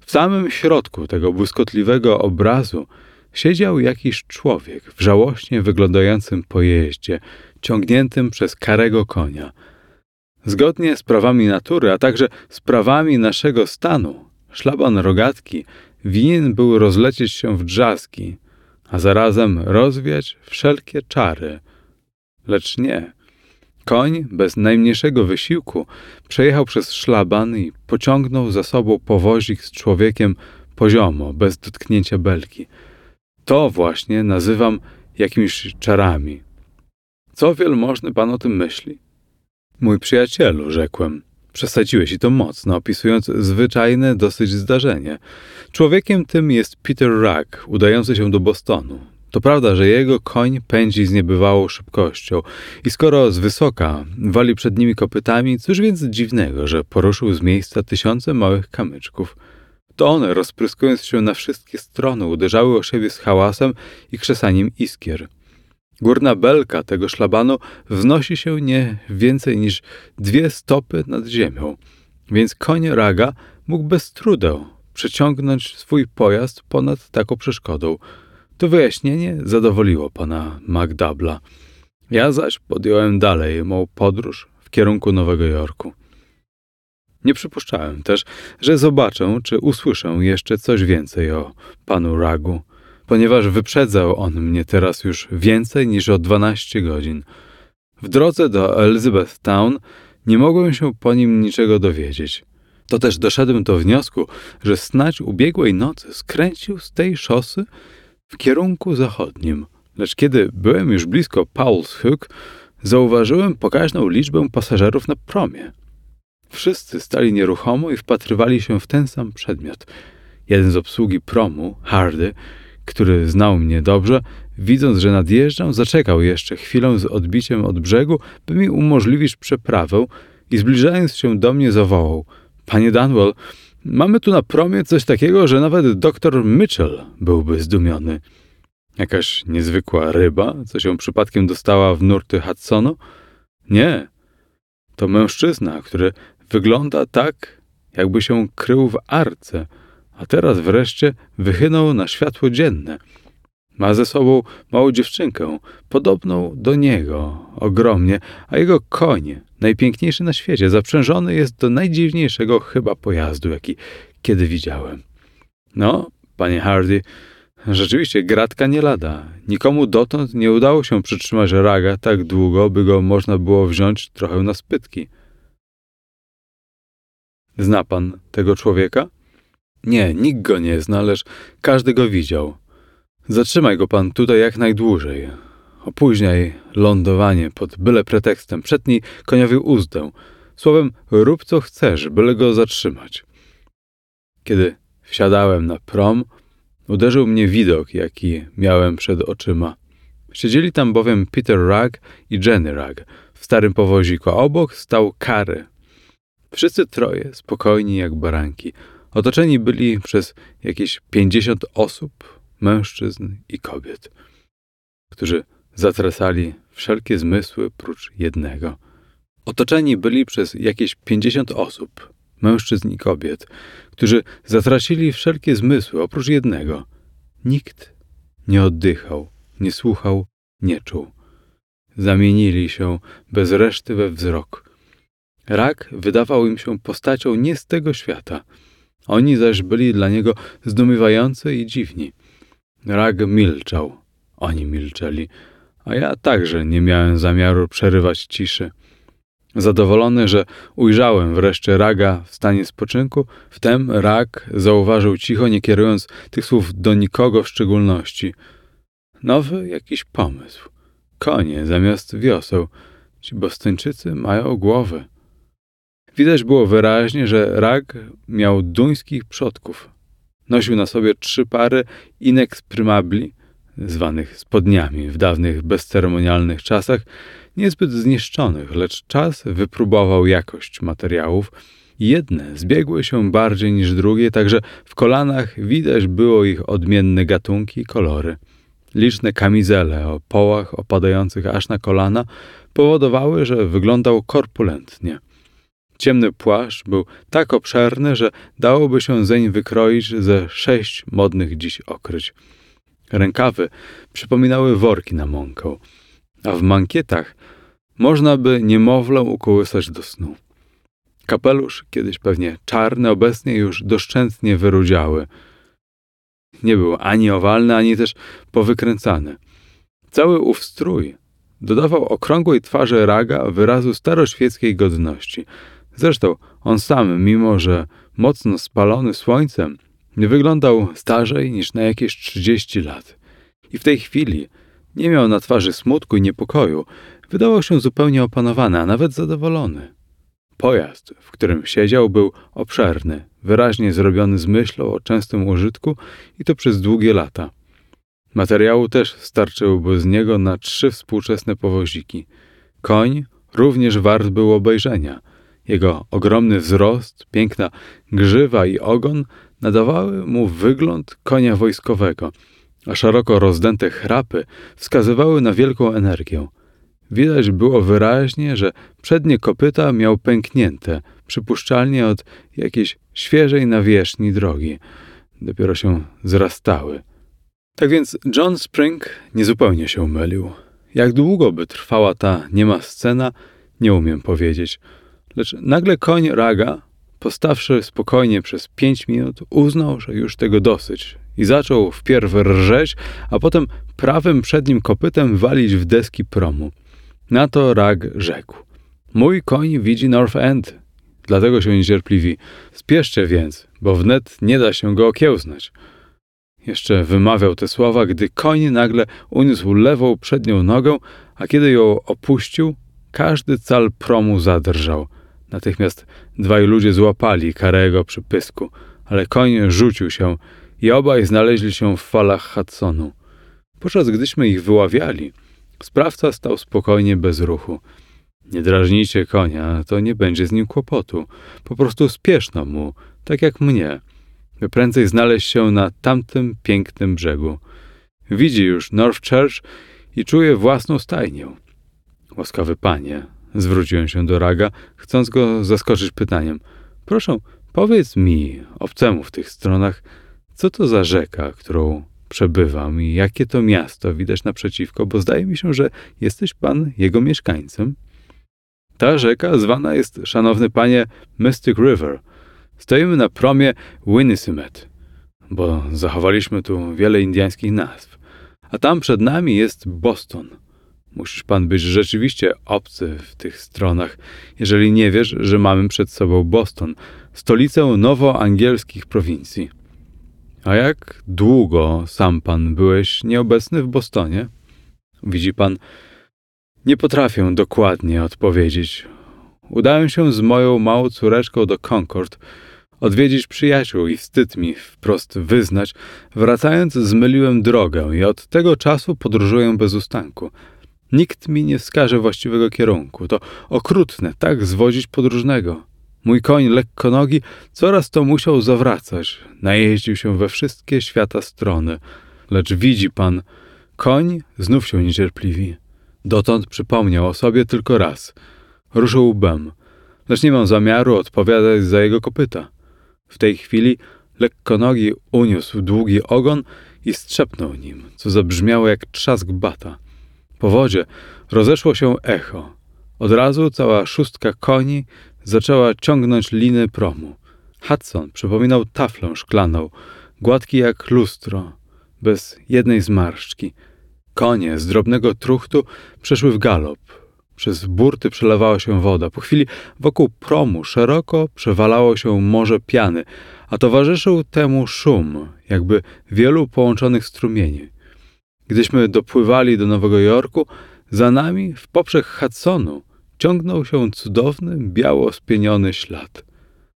W samym środku tego błyskotliwego obrazu siedział jakiś człowiek w żałośnie wyglądającym pojeździe, ciągniętym przez karego konia. Zgodnie z prawami natury, a także z prawami naszego stanu, szlaban rogatki winien był rozlecieć się w drzazgi, a zarazem rozwiać wszelkie czary. Lecz nie. Koń bez najmniejszego wysiłku przejechał przez szlaban i pociągnął za sobą powozik z człowiekiem poziomo, bez dotknięcia belki. To właśnie nazywam jakimiś czarami. Co wielmożny pan o tym myśli? Mój przyjacielu, rzekłem. Przesadziłeś i to mocno, opisując zwyczajne dosyć zdarzenie. Człowiekiem tym jest Peter Rugg, udający się do Bostonu. To prawda, że jego koń pędzi z niebywałą szybkością i skoro z wysoka wali przed nimi kopytami, cóż więc dziwnego, że poruszył z miejsca tysiące małych kamyczków. To one, rozpryskując się na wszystkie strony, uderzały o siebie z hałasem i krzesaniem iskier. Górna belka tego szlabanu wznosi się nie więcej niż dwie stopy nad ziemią, więc koń Raga mógł bez trudu przeciągnąć swój pojazd ponad taką przeszkodą. To wyjaśnienie zadowoliło pana Magdabla. Ja zaś podjąłem dalej mą podróż w kierunku Nowego Jorku. Nie przypuszczałem też, że zobaczę, czy usłyszę jeszcze coś więcej o panu Ragu ponieważ wyprzedzał on mnie teraz już więcej niż o 12 godzin. W drodze do Elizabethtown nie mogłem się po nim niczego dowiedzieć. To też doszedłem do wniosku, że snać ubiegłej nocy skręcił z tej szosy w kierunku zachodnim. Lecz kiedy byłem już blisko Paul's Hook, zauważyłem pokaźną liczbę pasażerów na promie. Wszyscy stali nieruchomo i wpatrywali się w ten sam przedmiot. Jeden z obsługi promu, Hardy, który znał mnie dobrze, widząc, że nadjeżdżam, zaczekał jeszcze chwilę z odbiciem od brzegu, by mi umożliwić przeprawę i zbliżając się do mnie zawołał: Panie Danwell, mamy tu na promie coś takiego, że nawet doktor Mitchell byłby zdumiony. Jakaś niezwykła ryba, co się przypadkiem dostała w nurty Hudsonu? Nie. To mężczyzna, który wygląda tak, jakby się krył w arce – a teraz wreszcie wychynął na światło dzienne. Ma ze sobą małą dziewczynkę, podobną do niego, ogromnie, a jego koń, najpiękniejszy na świecie, zaprzężony jest do najdziwniejszego chyba pojazdu, jaki kiedy widziałem. No, panie Hardy, rzeczywiście gratka nie lada. Nikomu dotąd nie udało się przytrzymać raga tak długo, by go można było wziąć trochę na spytki. Zna pan tego człowieka? Nie, nikt go nie zna, lecz każdy go widział. Zatrzymaj go pan tutaj jak najdłużej. Opóźniaj lądowanie pod byle pretekstem, przetnij koniowi uzdę. Słowem, rób co chcesz, byle go zatrzymać. Kiedy wsiadałem na prom, uderzył mnie widok, jaki miałem przed oczyma. Siedzieli tam bowiem Peter Rugg i Jenny Rugg w starym powoziku, a obok stał Kary. Wszyscy troje, spokojni jak baranki – Otoczeni byli przez jakieś pięćdziesiąt osób, mężczyzn i kobiet, którzy zatresali wszelkie zmysły prócz jednego. Otoczeni byli przez jakieś pięćdziesiąt osób, mężczyzn i kobiet, którzy zatracili wszelkie zmysły oprócz jednego. Nikt nie oddychał, nie słuchał, nie czuł. Zamienili się bez reszty we wzrok. Rak wydawał im się postacią nie z tego świata – oni zaś byli dla niego zdumiewający i dziwni. Rag milczał, oni milczeli, a ja także nie miałem zamiaru przerywać ciszy. Zadowolony, że ujrzałem wreszcie Raga w stanie spoczynku, wtem Rag zauważył cicho, nie kierując tych słów do nikogo w szczególności. Nowy jakiś pomysł. Konie zamiast wioseł. Ci bostończycy mają głowy. Widać było wyraźnie, że Rag miał duńskich przodków. Nosił na sobie trzy pary inex primabli, zwanych spodniami w dawnych bezceremonialnych czasach, niezbyt zniszczonych, lecz czas wypróbował jakość materiałów. Jedne zbiegły się bardziej niż drugie, także w kolanach widać było ich odmienne gatunki i kolory. Liczne kamizele o połach opadających aż na kolana powodowały, że wyglądał korpulentnie. Ciemny płaszcz był tak obszerny, że dałoby się zeń wykroić ze sześć modnych dziś okryć. Rękawy przypominały worki na mąkę, a w mankietach można by niemowlę ukołysać do snu. Kapelusz, kiedyś pewnie czarny, obecnie już doszczętnie wyrudziały. Nie był ani owalny, ani też powykręcany. Cały ów strój dodawał okrągłej twarzy raga wyrazu staroświeckiej godności – Zresztą on sam, mimo że mocno spalony słońcem, wyglądał starzej niż na jakieś 30 lat. I w tej chwili nie miał na twarzy smutku i niepokoju. Wydawał się zupełnie opanowany, a nawet zadowolony. Pojazd, w którym siedział, był obszerny, wyraźnie zrobiony z myślą o częstym użytku i to przez długie lata. Materiału też starczyłoby z niego na trzy współczesne powoziki. Koń również wart był obejrzenia. Jego ogromny wzrost, piękna grzywa i ogon nadawały mu wygląd konia wojskowego, a szeroko rozdęte chrapy wskazywały na wielką energię. Widać było wyraźnie, że przednie kopyta miał pęknięte, przypuszczalnie od jakiejś świeżej nawierzchni drogi. Dopiero się zrastały. Tak więc John Spring niezupełnie się mylił. Jak długo by trwała ta niema scena, nie umiem powiedzieć. Lecz nagle koń Raga, postawszy spokojnie przez pięć minut, uznał, że już tego dosyć i zaczął wpierw rżeć, a potem prawym przednim kopytem walić w deski promu. Na to Rag rzekł. Mój koń widzi North End, dlatego się niecierpliwi. Spieszcie więc, bo wnet nie da się go okiełznać. Jeszcze wymawiał te słowa, gdy koń nagle uniósł lewą przednią nogę, a kiedy ją opuścił, każdy cal promu zadrżał. Natychmiast dwaj ludzie złapali Karego przy pysku, ale koń rzucił się i obaj znaleźli się w falach Hudsonu. Podczas gdyśmy ich wyławiali, sprawca stał spokojnie bez ruchu. Nie drażnijcie konia, to nie będzie z nim kłopotu. Po prostu spieszno mu, tak jak mnie, by prędzej znaleźć się na tamtym pięknym brzegu. Widzi już North Church i czuje własną stajnię. Łaskawy panie, zwróciłem się do Raga, chcąc go zaskoczyć pytaniem. Proszę, powiedz mi, obcemu w tych stronach, co to za rzeka, którą przebywam i jakie to miasto widać naprzeciwko, bo zdaje mi się, że jesteś pan jego mieszkańcem. Ta rzeka zwana jest, szanowny panie, Mystic River. Stoimy na promie Winnisimet, bo zachowaliśmy tu wiele indiańskich nazw. A tam przed nami jest Boston. Musisz pan być rzeczywiście obcy w tych stronach, jeżeli nie wiesz, że mamy przed sobą Boston, stolicę nowoangielskich prowincji. A jak długo sam pan byłeś nieobecny w Bostonie? Widzi pan, nie potrafię dokładnie odpowiedzieć. Udałem się z moją małą córeczką do Concord, odwiedzić przyjaciół i wstyd mi wprost wyznać. Wracając, zmyliłem drogę i od tego czasu podróżuję bez ustanku. Nikt mi nie wskaże właściwego kierunku. To okrutne, tak zwodzić podróżnego. Mój koń lekkonogi coraz to musiał zawracać. Najeździł się we wszystkie świata strony. Lecz widzi pan, koń znów się niecierpliwi. Dotąd przypomniał o sobie tylko raz. Ruszył łbem, lecz nie mam zamiaru odpowiadać za jego kopyta. W tej chwili lekkonogi uniósł długi ogon i strzepnął nim, co zabrzmiało jak trzask bata. Po wodzie rozeszło się echo. Od razu cała szóstka koni zaczęła ciągnąć liny promu. Hudson przypominał taflę szklaną, gładki jak lustro, bez jednej zmarszczki. Konie z drobnego truchtu przeszły w galop. Przez burty przelewała się woda. Po chwili wokół promu szeroko przewalało się morze piany, a towarzyszył temu szum, jakby wielu połączonych strumieni. Gdyśmy dopływali do Nowego Jorku, za nami w poprzek Hudsonu ciągnął się cudowny, biało spieniony ślad.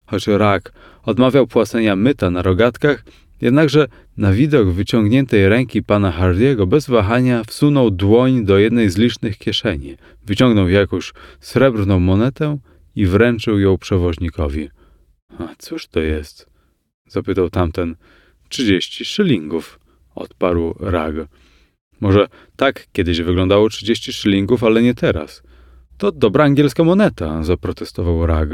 Choć rak odmawiał płacenia myta na rogatkach, jednakże na widok wyciągniętej ręki pana Hardiego bez wahania wsunął dłoń do jednej z licznych kieszeni, wyciągnął jakąś srebrną monetę i wręczył ją przewoźnikowi. A cóż to jest? zapytał tamten. Trzydzieści szylingów, odparł Rag. Może tak kiedyś wyglądało trzydzieści szylingów, ale nie teraz. To dobra angielska moneta, zaprotestował Rag.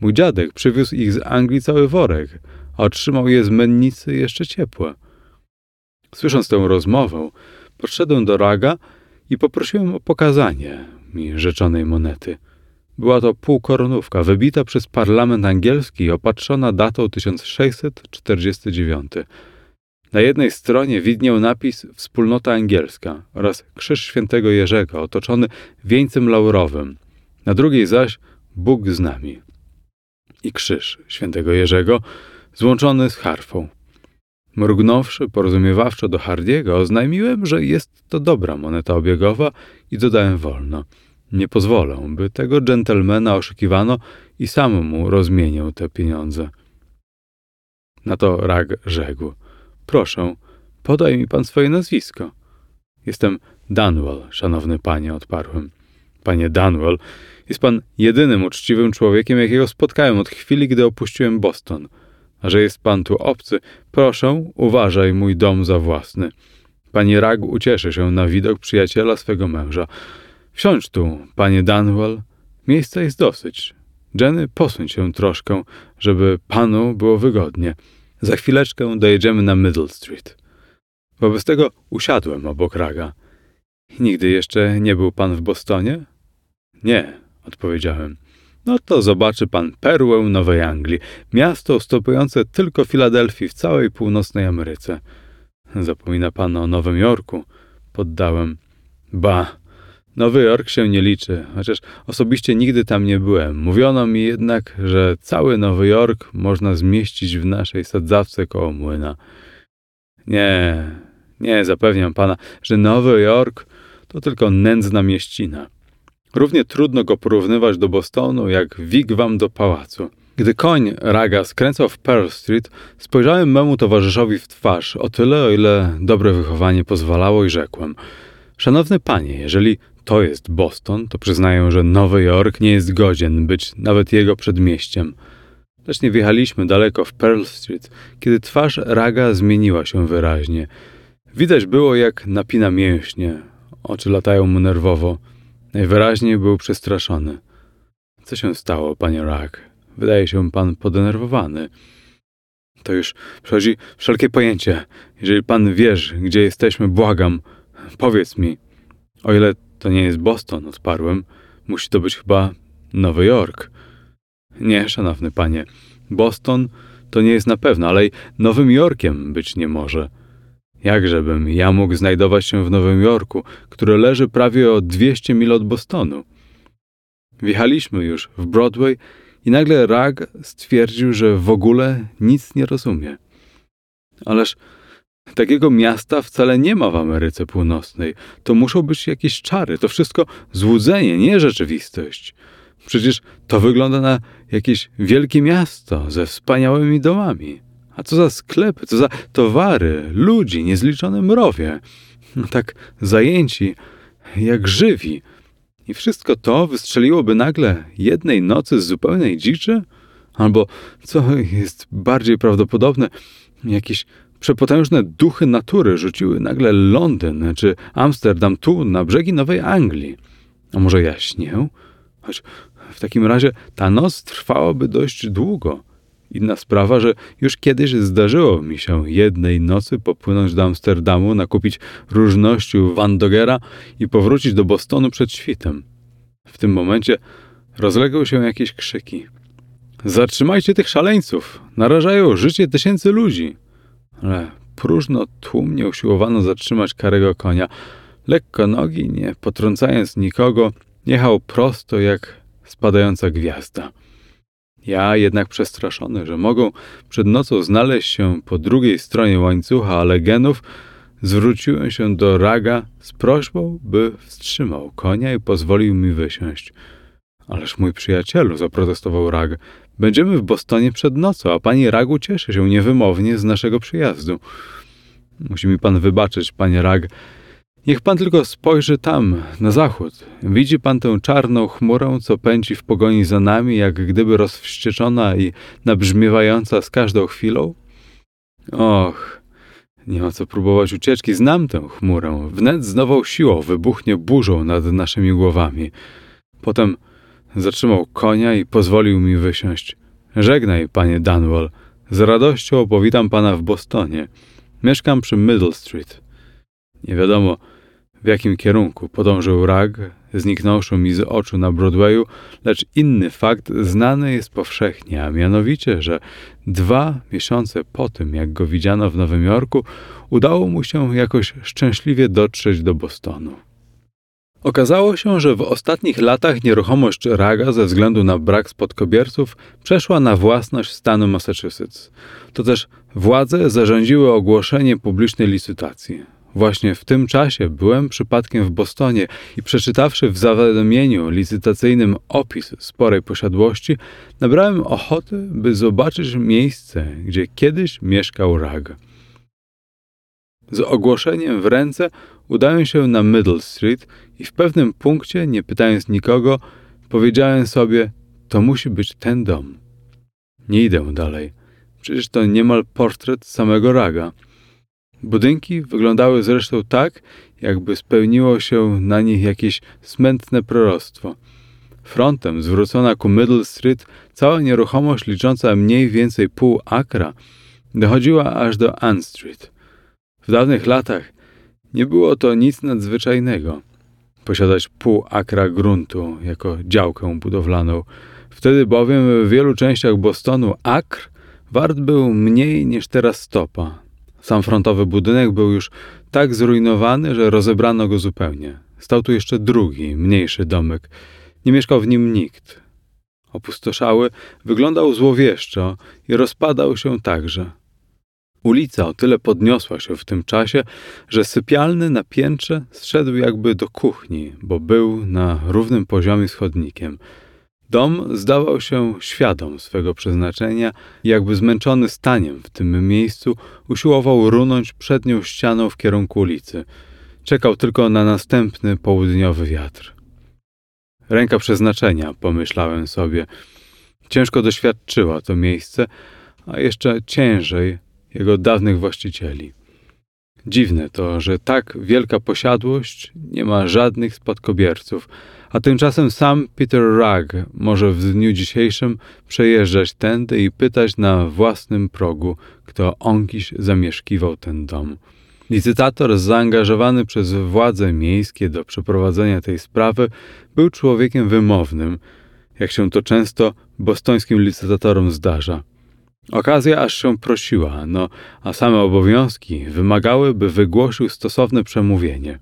Mój dziadek przywiózł ich z Anglii cały worek, a otrzymał je z mennicy jeszcze ciepłe. Słysząc tę rozmowę, podszedłem do Raga i poprosiłem o pokazanie mi rzeczonej monety. Była to półkoronówka, wybita przez parlament angielski i opatrzona datą 1649. Na jednej stronie widniał napis Wspólnota Angielska oraz Krzyż Świętego Jerzego otoczony wieńcem laurowym, na drugiej zaś Bóg z nami i Krzyż Świętego Jerzego złączony z harfą. Mrugnąwszy porozumiewawczo do Hardiego, oznajmiłem, że jest to dobra moneta obiegowa i dodałem wolno. Nie pozwolę, by tego dżentelmena oszukiwano i sam mu rozmienił te pieniądze. Na to Rag rzekł. Proszę, podaj mi pan swoje nazwisko. Jestem Danwell, szanowny panie, odparłem. Panie Danwell, jest pan jedynym uczciwym człowiekiem, jakiego spotkałem od chwili, gdy opuściłem Boston. A że jest pan tu obcy, proszę, uważaj mój dom za własny. Pani Rag ucieszy się na widok przyjaciela swego męża. Wsiądź tu, panie Danwell. Miejsca jest dosyć. Jenny, posuń się troszkę, żeby panu było wygodnie. Za chwileczkę dojedziemy na Middle Street. Wobec tego usiadłem obok Raga. Nigdy jeszcze nie był pan w Bostonie? Nie, odpowiedziałem. No to zobaczy pan perłę Nowej Anglii, miasto ustępujące tylko Filadelfii w całej północnej Ameryce. Zapomina pan o Nowym Jorku, poddałem. Ba, Nowy Jork się nie liczy, chociaż osobiście nigdy tam nie byłem. Mówiono mi jednak, że cały Nowy Jork można zmieścić w naszej sadzawce koło młyna. Nie, nie, zapewniam pana, że Nowy Jork to tylko nędzna mieścina. Równie trudno go porównywać do Bostonu, jak wigwam do pałacu. Gdy koń Raga skręcał w Pearl Street, spojrzałem memu towarzyszowi w twarz o tyle, o ile dobre wychowanie pozwalało i rzekłem – Szanowny panie, jeżeli to jest Boston, to przyznaję, że Nowy Jork nie jest godzien być nawet jego przedmieściem. Lecz nie wjechaliśmy daleko w Pearl Street, kiedy twarz Raga zmieniła się wyraźnie. Widać było, jak napina mięśnie, oczy latają mu nerwowo. Najwyraźniej był przestraszony. Co się stało, panie Rag? Wydaje się pan podenerwowany. To już przechodzi wszelkie pojęcie. Jeżeli pan wiesz, gdzie jesteśmy, błagam, powiedz mi. O ile to nie jest Boston, odparłem, musi to być chyba Nowy Jork. Nie, szanowny panie, Boston to nie jest na pewno, ale Nowym Jorkiem być nie może. Jakżebym ja mógł znajdować się w Nowym Jorku, które leży prawie o 200 mil od Bostonu? Wjechaliśmy już w Broadway i nagle Rag stwierdził, że w ogóle nic nie rozumie. Ależ takiego miasta wcale nie ma w Ameryce Północnej. To muszą być jakieś czary. To wszystko złudzenie, nie rzeczywistość. Przecież to wygląda na jakieś wielkie miasto ze wspaniałymi domami. A co za sklepy, co za towary, ludzi, niezliczone mrowie. No tak zajęci, jak żywi. I wszystko to wystrzeliłoby nagle jednej nocy z zupełnej dziczy? Albo, co jest bardziej prawdopodobne, jakieś przepotężne duchy natury rzuciły nagle Londyn czy Amsterdam tu, na brzegi Nowej Anglii. A może ja śnię? Choć w takim razie ta noc trwałaby dość długo. Inna sprawa, że już kiedyś zdarzyło mi się jednej nocy popłynąć do Amsterdamu, nakupić różności u Van Dogera i powrócić do Bostonu przed świtem. W tym momencie rozległy się jakieś krzyki. Zatrzymajcie tych szaleńców! Narażają życie tysięcy ludzi! Próżno tłumnie usiłowano zatrzymać karego konia. Lekko nogi, nie potrącając nikogo, jechał prosto jak spadająca gwiazda. Ja jednak przestraszony, że mogą przed nocą znaleźć się po drugiej stronie łańcucha alegenów, zwróciłem się do Raga z prośbą, by wstrzymał konia i pozwolił mi wysiąść. Ależ mój przyjacielu, zaprotestował Rag, będziemy w Bostonie przed nocą, a pani Ragu cieszy się niewymownie z naszego przyjazdu. Musi mi pan wybaczyć, panie Rag, Niech pan tylko spojrzy tam, na zachód. Widzi pan tę czarną chmurę, co pędzi w pogoni za nami, jak gdyby rozwścieczona i nabrzmiewająca z każdą chwilą? Och, nie ma co próbować ucieczki. Znam tę chmurę. Wnet z nową siłą wybuchnie burzą nad naszymi głowami. Potem zatrzymał konia i pozwolił mi wysiąść. Żegnaj, panie Dunwall. Z radością opowitam pana w Bostonie. Mieszkam przy Middle Street. Nie wiadomo, w jakim kierunku podążył Rag, zniknąwszy mi z oczu na Broadwayu, lecz inny fakt znany jest powszechnie, a mianowicie, że dwa miesiące po tym, jak go widziano w Nowym Jorku, udało mu się jakoś szczęśliwie dotrzeć do Bostonu. Okazało się, że w ostatnich latach nieruchomość Raga ze względu na brak spadkobierców przeszła na własność stanu Massachusetts. To też władze zarządziły ogłoszenie publicznej licytacji. Właśnie w tym czasie byłem przypadkiem w Bostonie i przeczytawszy w zawiadomieniu licytacyjnym opis sporej posiadłości, nabrałem ochoty, by zobaczyć miejsce, gdzie kiedyś mieszkał Rag. Z ogłoszeniem w ręce udałem się na Middle Street i w pewnym punkcie, nie pytając nikogo, powiedziałem sobie: To musi być ten dom. Nie idę dalej. Przecież to niemal portret samego Raga. Budynki wyglądały zresztą tak, jakby spełniło się na nich jakieś smętne proroctwo. Frontem zwrócona ku Middle Street, cała nieruchomość licząca mniej więcej pół akra dochodziła aż do Ann Street. W dawnych latach nie było to nic nadzwyczajnego. Posiadać pół akra gruntu jako działkę budowlaną. Wtedy bowiem w wielu częściach Bostonu akr wart był mniej niż teraz stopa. Sam frontowy budynek był już tak zrujnowany, że rozebrano go zupełnie. Stał tu jeszcze drugi, mniejszy domek. Nie mieszkał w nim nikt. Opustoszały, wyglądał złowieszczo i rozpadał się także. Ulica o tyle podniosła się w tym czasie, że sypialny na piętrze zszedł jakby do kuchni, bo był na równym poziomie z chodnikiem. Dom zdawał się świadom swego przeznaczenia i jakby zmęczony staniem w tym miejscu usiłował runąć przednią ścianą w kierunku ulicy. Czekał tylko na następny południowy wiatr. Ręka przeznaczenia, pomyślałem sobie. Ciężko doświadczyła to miejsce, a jeszcze ciężej jego dawnych właścicieli. Dziwne to, że tak wielka posiadłość nie ma żadnych spadkobierców, a tymczasem sam Peter Rugg może w dniu dzisiejszym przejeżdżać tędy i pytać na własnym progu, kto onkiś zamieszkiwał ten dom. Licytator zaangażowany przez władze miejskie do przeprowadzenia tej sprawy był człowiekiem wymownym, jak się to często bostońskim licytatorom zdarza. Okazja aż się prosiła, no a same obowiązki wymagały, by wygłosił stosowne przemówienie.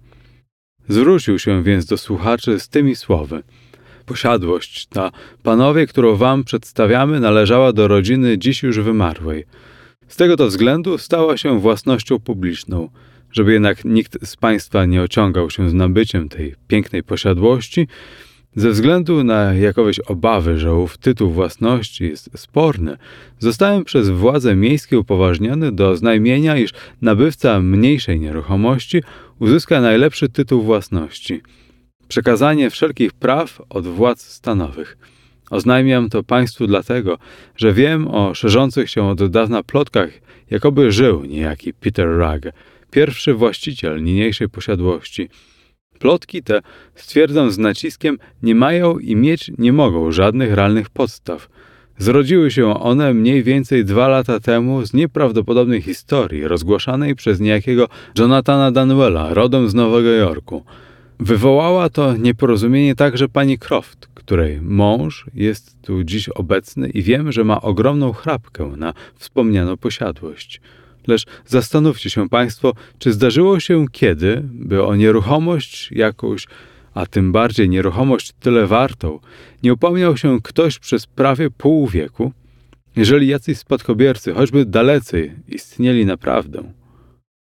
Zwrócił się więc do słuchaczy z tymi słowy. Posiadłość ta, panowie, którą wam przedstawiamy, należała do rodziny dziś już wymarłej. Z tego to względu stała się własnością publiczną. Żeby jednak nikt z państwa nie ociągał się z nabyciem tej pięknej posiadłości, ze względu na jakieś obawy, że ów tytuł własności jest sporny, zostałem przez władze miejskie upoważniony do znajmienia, iż nabywca mniejszej nieruchomości uzyska najlepszy tytuł własności. Przekazanie wszelkich praw od władz stanowych. Oznajmiam to Państwu dlatego, że wiem o szerzących się od dawna plotkach, jakoby żył niejaki Peter Rugg, pierwszy właściciel niniejszej posiadłości – Plotki te, stwierdzam z naciskiem, nie mają i mieć nie mogą żadnych realnych podstaw. Zrodziły się one mniej więcej dwa lata temu z nieprawdopodobnej historii rozgłaszanej przez niejakiego Jonathana Danuela, rodem z Nowego Jorku. Wywołała to nieporozumienie także pani Croft, której mąż jest tu dziś obecny i wiem, że ma ogromną chrapkę na wspomnianą posiadłość. Lecz zastanówcie się Państwo, czy zdarzyło się kiedy, by o nieruchomość jakąś, a tym bardziej nieruchomość tyle wartą, nie upomniał się ktoś przez prawie pół wieku, jeżeli jacyś spadkobiercy, choćby dalecy, istnieli naprawdę.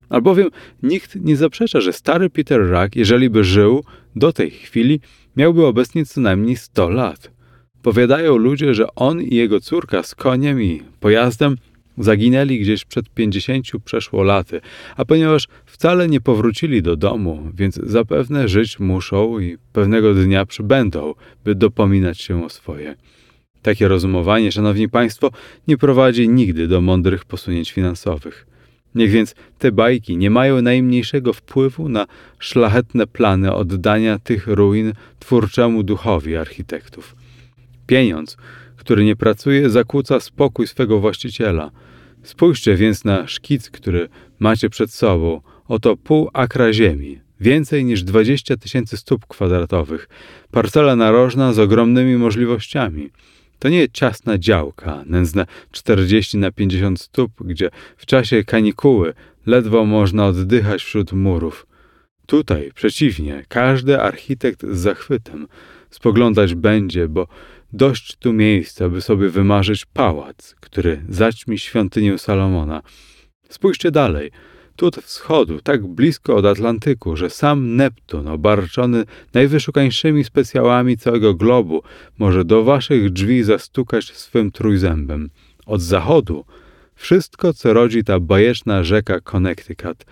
Albowiem nikt nie zaprzecza, że stary Peter Rack, jeżeli by żył do tej chwili, miałby obecnie co najmniej 100 lat. Powiadają ludzie, że on i jego córka z koniem i pojazdem Zaginęli gdzieś przed pięćdziesięciu przeszło laty, a ponieważ wcale nie powrócili do domu, więc zapewne żyć muszą i pewnego dnia przybędą, by dopominać się o swoje. Takie rozumowanie, szanowni państwo, nie prowadzi nigdy do mądrych posunięć finansowych. Niech więc te bajki nie mają najmniejszego wpływu na szlachetne plany oddania tych ruin twórczemu duchowi architektów. Pieniądz, który nie pracuje, zakłóca spokój swego właściciela. Spójrzcie więc na szkic, który macie przed sobą. Oto pół akra ziemi, więcej niż 20 tysięcy stóp kwadratowych, parcela narożna z ogromnymi możliwościami. To nie ciasna działka, nędzne 40 na 50 stóp, gdzie w czasie kanikuły ledwo można oddychać wśród murów. Tutaj, przeciwnie, każdy architekt z zachwytem spoglądać będzie, bo dość tu miejsca, by sobie wymarzyć pałac, który zaćmi świątynię Salomona. Spójrzcie dalej. Tu od wschodu, tak blisko od Atlantyku, że sam Neptun, obarczony najwyszukańszymi specjałami całego globu, może do waszych drzwi zastukać swym trójzębem. Od zachodu wszystko, co rodzi ta bajeczna rzeka Connecticut,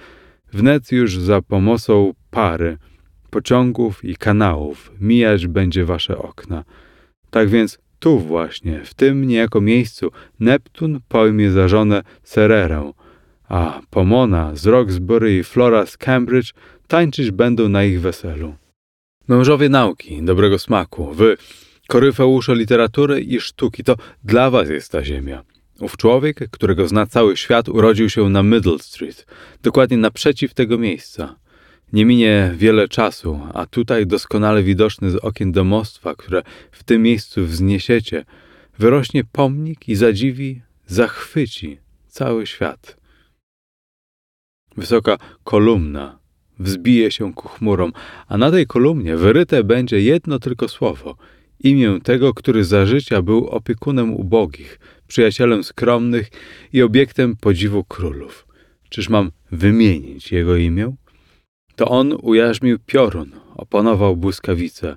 wnet już za pomocą pary, pociągów i kanałów mijać będzie wasze okna. Tak więc tu właśnie, w tym niejako miejscu, Neptun pojmie za żonę Cererę, a Pomona z Roxbury i Flora z Cambridge tańczyć będą na ich weselu. Mężowie nauki, dobrego smaku, wy, koryfeusze literatury i sztuki, to dla was jest ta ziemia. Ów człowiek, którego zna cały świat, urodził się na Middle Street, dokładnie naprzeciw tego miejsca. Nie minie wiele czasu, a tutaj doskonale widoczny z okien domostwa, które w tym miejscu wzniesiecie, wyrośnie pomnik i zadziwi, zachwyci cały świat. Wysoka kolumna wzbije się ku chmurom, a na tej kolumnie wyryte będzie jedno tylko słowo imię tego, który za życia był opiekunem ubogich, przyjacielem skromnych i obiektem podziwu królów. Czyż mam wymienić jego imię? To on ujarzmił piorun, opanował błyskawice.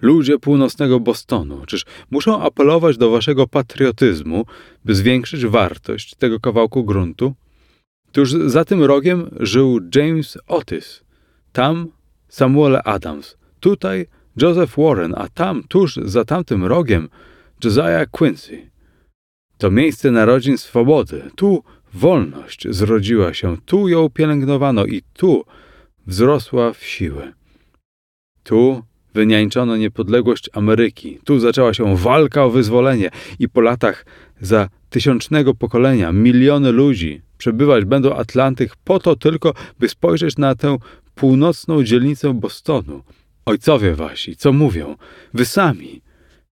Ludzie północnego Bostonu, czyż muszą apelować do waszego patriotyzmu, by zwiększyć wartość tego kawałku gruntu? Tuż za tym rogiem żył James Otis, tam Samuel Adams, tutaj Joseph Warren, a tam, tuż za tamtym rogiem, Josiah Quincy. To miejsce narodzin swobody, tu wolność zrodziła się, tu ją pielęgnowano i tu wzrosła w siłę. Tu wyniańczono niepodległość Ameryki, tu zaczęła się walka o wyzwolenie i po latach za tysiącznego pokolenia miliony ludzi przebywać będą Atlantyk po to tylko, by spojrzeć na tę północną dzielnicę Bostonu. Ojcowie wasi, co mówią? Wy sami.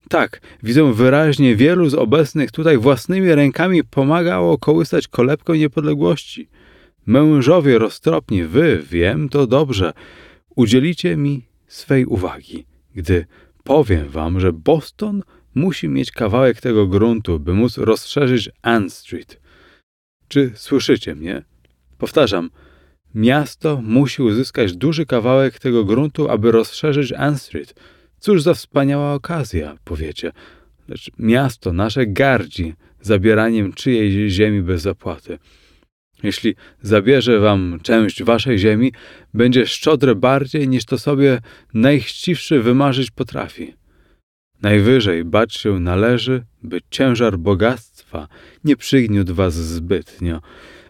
Tak, widzę wyraźnie, wielu z obecnych tutaj własnymi rękami pomagało kołysać kolebką niepodległości. Mężowie roztropni, wy, wiem to dobrze, udzielicie mi swej uwagi, gdy powiem wam, że Boston musi mieć kawałek tego gruntu, by móc rozszerzyć Ann Street. Czy słyszycie mnie? Powtarzam, miasto musi uzyskać duży kawałek tego gruntu, aby rozszerzyć Ann Street. Cóż za wspaniała okazja, powiecie. Lecz miasto nasze gardzi zabieraniem czyjejś ziemi bez zapłaty. Jeśli zabierze wam część waszej ziemi, będzie szczodre bardziej niż to sobie najchciwszy wymarzyć potrafi. Najwyżej bać się należy, by ciężar bogactwa nie przygniótł was zbytnio.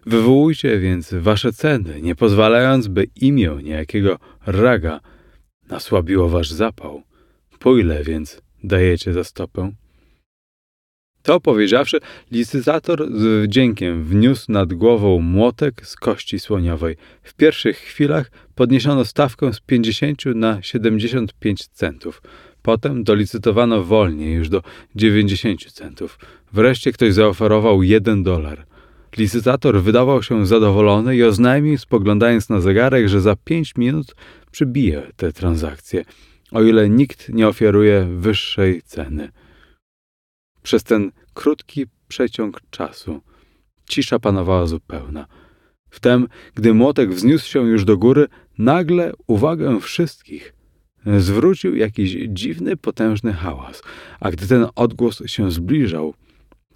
Wywołujcie więc wasze ceny, nie pozwalając, by imię niejakiego raga nasłabiło wasz zapał. Po ile więc dajecie za stopę? To powiedziawszy, licytator z wdziękiem wniósł nad głową młotek z kości słoniowej. W pierwszych chwilach podniesiono stawkę z 50 na 75 centów. Potem dolicytowano wolniej już do 90 centów. Wreszcie ktoś zaoferował 1 dolar. Licytator wydawał się zadowolony i oznajmił, spoglądając na zegarek, że za 5 minut przybije tę transakcję, o ile nikt nie oferuje wyższej ceny. Przez ten krótki przeciąg czasu cisza panowała zupełna. Wtem, gdy młotek wzniósł się już do góry, nagle uwagę wszystkich zwrócił jakiś dziwny, potężny hałas, a gdy ten odgłos się zbliżał,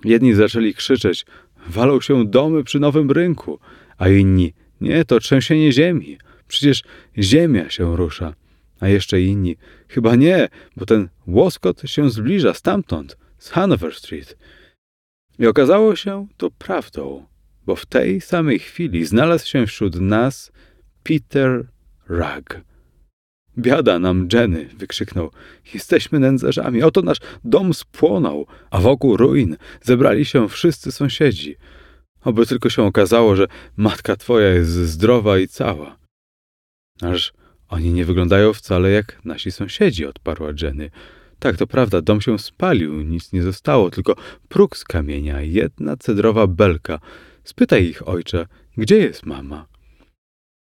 jedni zaczęli krzyczeć: Walą się domy przy nowym rynku, a inni: Nie, to trzęsienie ziemi. Przecież ziemia się rusza. A jeszcze inni: Chyba nie, bo ten łoskot się zbliża stamtąd z Hanover Street. I okazało się to prawdą, bo w tej samej chwili znalazł się wśród nas Peter Rugg. Biada nam, Jenny, wykrzyknął. Jesteśmy nędzarzami. Oto nasz dom spłonął, a wokół ruin zebrali się wszyscy sąsiedzi. Oby tylko się okazało, że matka twoja jest zdrowa i cała. Aż oni nie wyglądają wcale jak nasi sąsiedzi, odparła Jenny. Tak, to prawda, dom się spalił, nic nie zostało, tylko próg z kamienia, jedna cedrowa belka. Spytaj ich, ojcze, gdzie jest mama?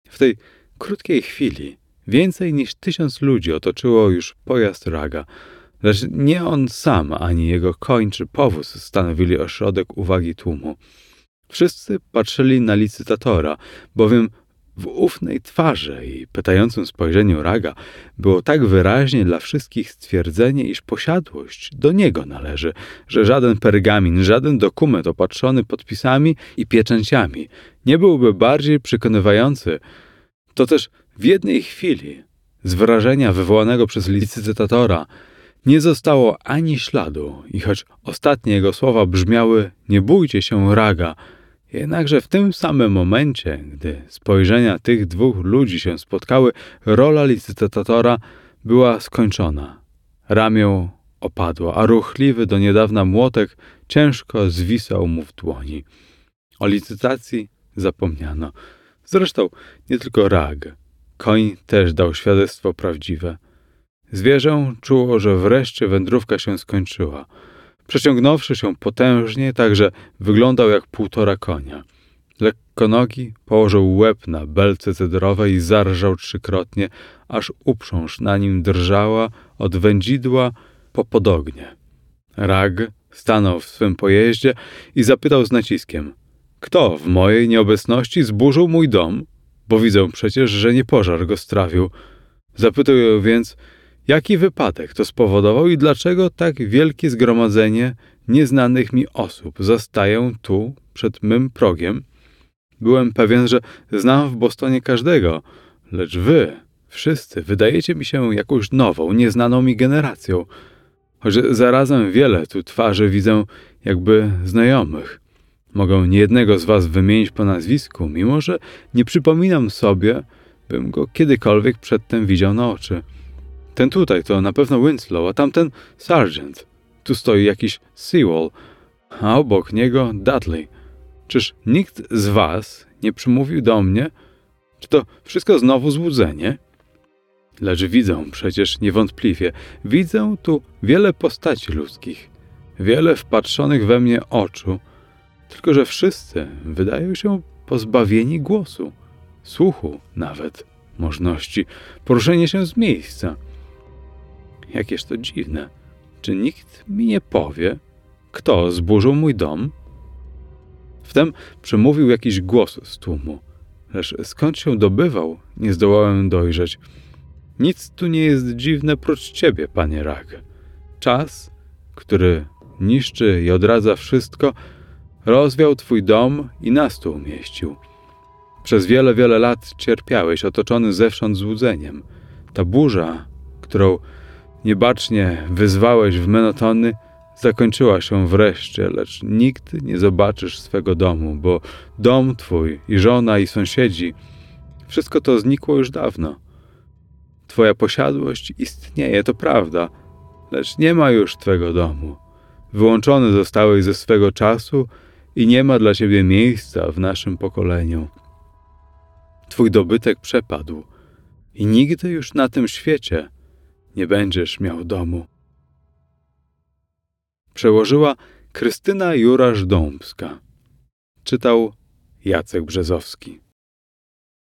W tej krótkiej chwili więcej niż tysiąc ludzi otoczyło już pojazd Raga, lecz nie on sam, ani jego koń czy powóz stanowili ośrodek uwagi tłumu. Wszyscy patrzyli na licytatora, bowiem w ufnej twarzy i pytającym spojrzeniu Raga było tak wyraźnie dla wszystkich stwierdzenie, iż posiadłość do niego należy, że żaden pergamin, żaden dokument opatrzony podpisami i pieczęciami nie byłby bardziej przekonywający. To też w jednej chwili, z wrażenia wywołanego przez licytatora, nie zostało ani śladu i choć ostatnie jego słowa brzmiały nie bójcie się Raga, Jednakże w tym samym momencie, gdy spojrzenia tych dwóch ludzi się spotkały, rola licytatora była skończona. Ramię opadło, a ruchliwy do niedawna młotek ciężko zwisał mu w dłoni. O licytacji zapomniano. Zresztą nie tylko Rag. Koń też dał świadectwo prawdziwe. Zwierzę czuło, że wreszcie wędrówka się skończyła – Przeciągnąwszy się potężnie, tak że wyglądał jak półtora konia. Lekkonogi położył łeb na belce cedrowej i zarżał trzykrotnie, aż uprząż na nim drżała od wędzidła po podognie. Rag stanął w swym pojeździe i zapytał z naciskiem: Kto w mojej nieobecności zburzył mój dom? Bo widzę przecież, że nie pożar go strawił. Zapytał ją więc, Jaki wypadek to spowodował i dlaczego tak wielkie zgromadzenie nieznanych mi osób zastaję tu, przed mym progiem? Byłem pewien, że znam w Bostonie każdego, lecz wy, wszyscy, wydajecie mi się jakąś nową, nieznaną mi generacją. Choć zarazem wiele tu twarzy widzę jakby znajomych. Mogę niejednego z was wymienić po nazwisku, mimo że nie przypominam sobie, bym go kiedykolwiek przedtem widział na oczy. Ten tutaj to na pewno Winslow, a tamten Sargent. Tu stoi jakiś Sewell, a obok niego Dudley. Czyż nikt z was nie przymówił do mnie? Czy to wszystko znowu złudzenie? Lecz widzę przecież niewątpliwie, widzę tu wiele postaci ludzkich, wiele wpatrzonych we mnie oczu, tylko że wszyscy wydają się pozbawieni głosu, słuchu nawet, możności poruszenia się z miejsca – Jakież to dziwne. Czy nikt mi nie powie, kto zburzył mój dom? Wtem przemówił jakiś głos z tłumu, lecz skąd się dobywał, nie zdołałem dojrzeć. Nic tu nie jest dziwne prócz ciebie, panie Rag. Czas, który niszczy i odradza wszystko, rozwiał twój dom i nas tu umieścił. Przez wiele, wiele lat cierpiałeś, otoczony zewsząd złudzeniem. Ta burza, którą niebacznie wyzwałeś w menotony, zakończyła się wreszcie, lecz nigdy nie zobaczysz swego domu, bo dom twój i żona i sąsiedzi, wszystko to znikło już dawno. Twoja posiadłość istnieje, to prawda, lecz nie ma już twego domu. Wyłączony zostałeś ze swego czasu i nie ma dla ciebie miejsca w naszym pokoleniu. Twój dobytek przepadł i nigdy już na tym świecie nie będziesz miał domu. Przełożyła Krystyna Jurasz-Dąbska. Czytał Jacek Brzezowski.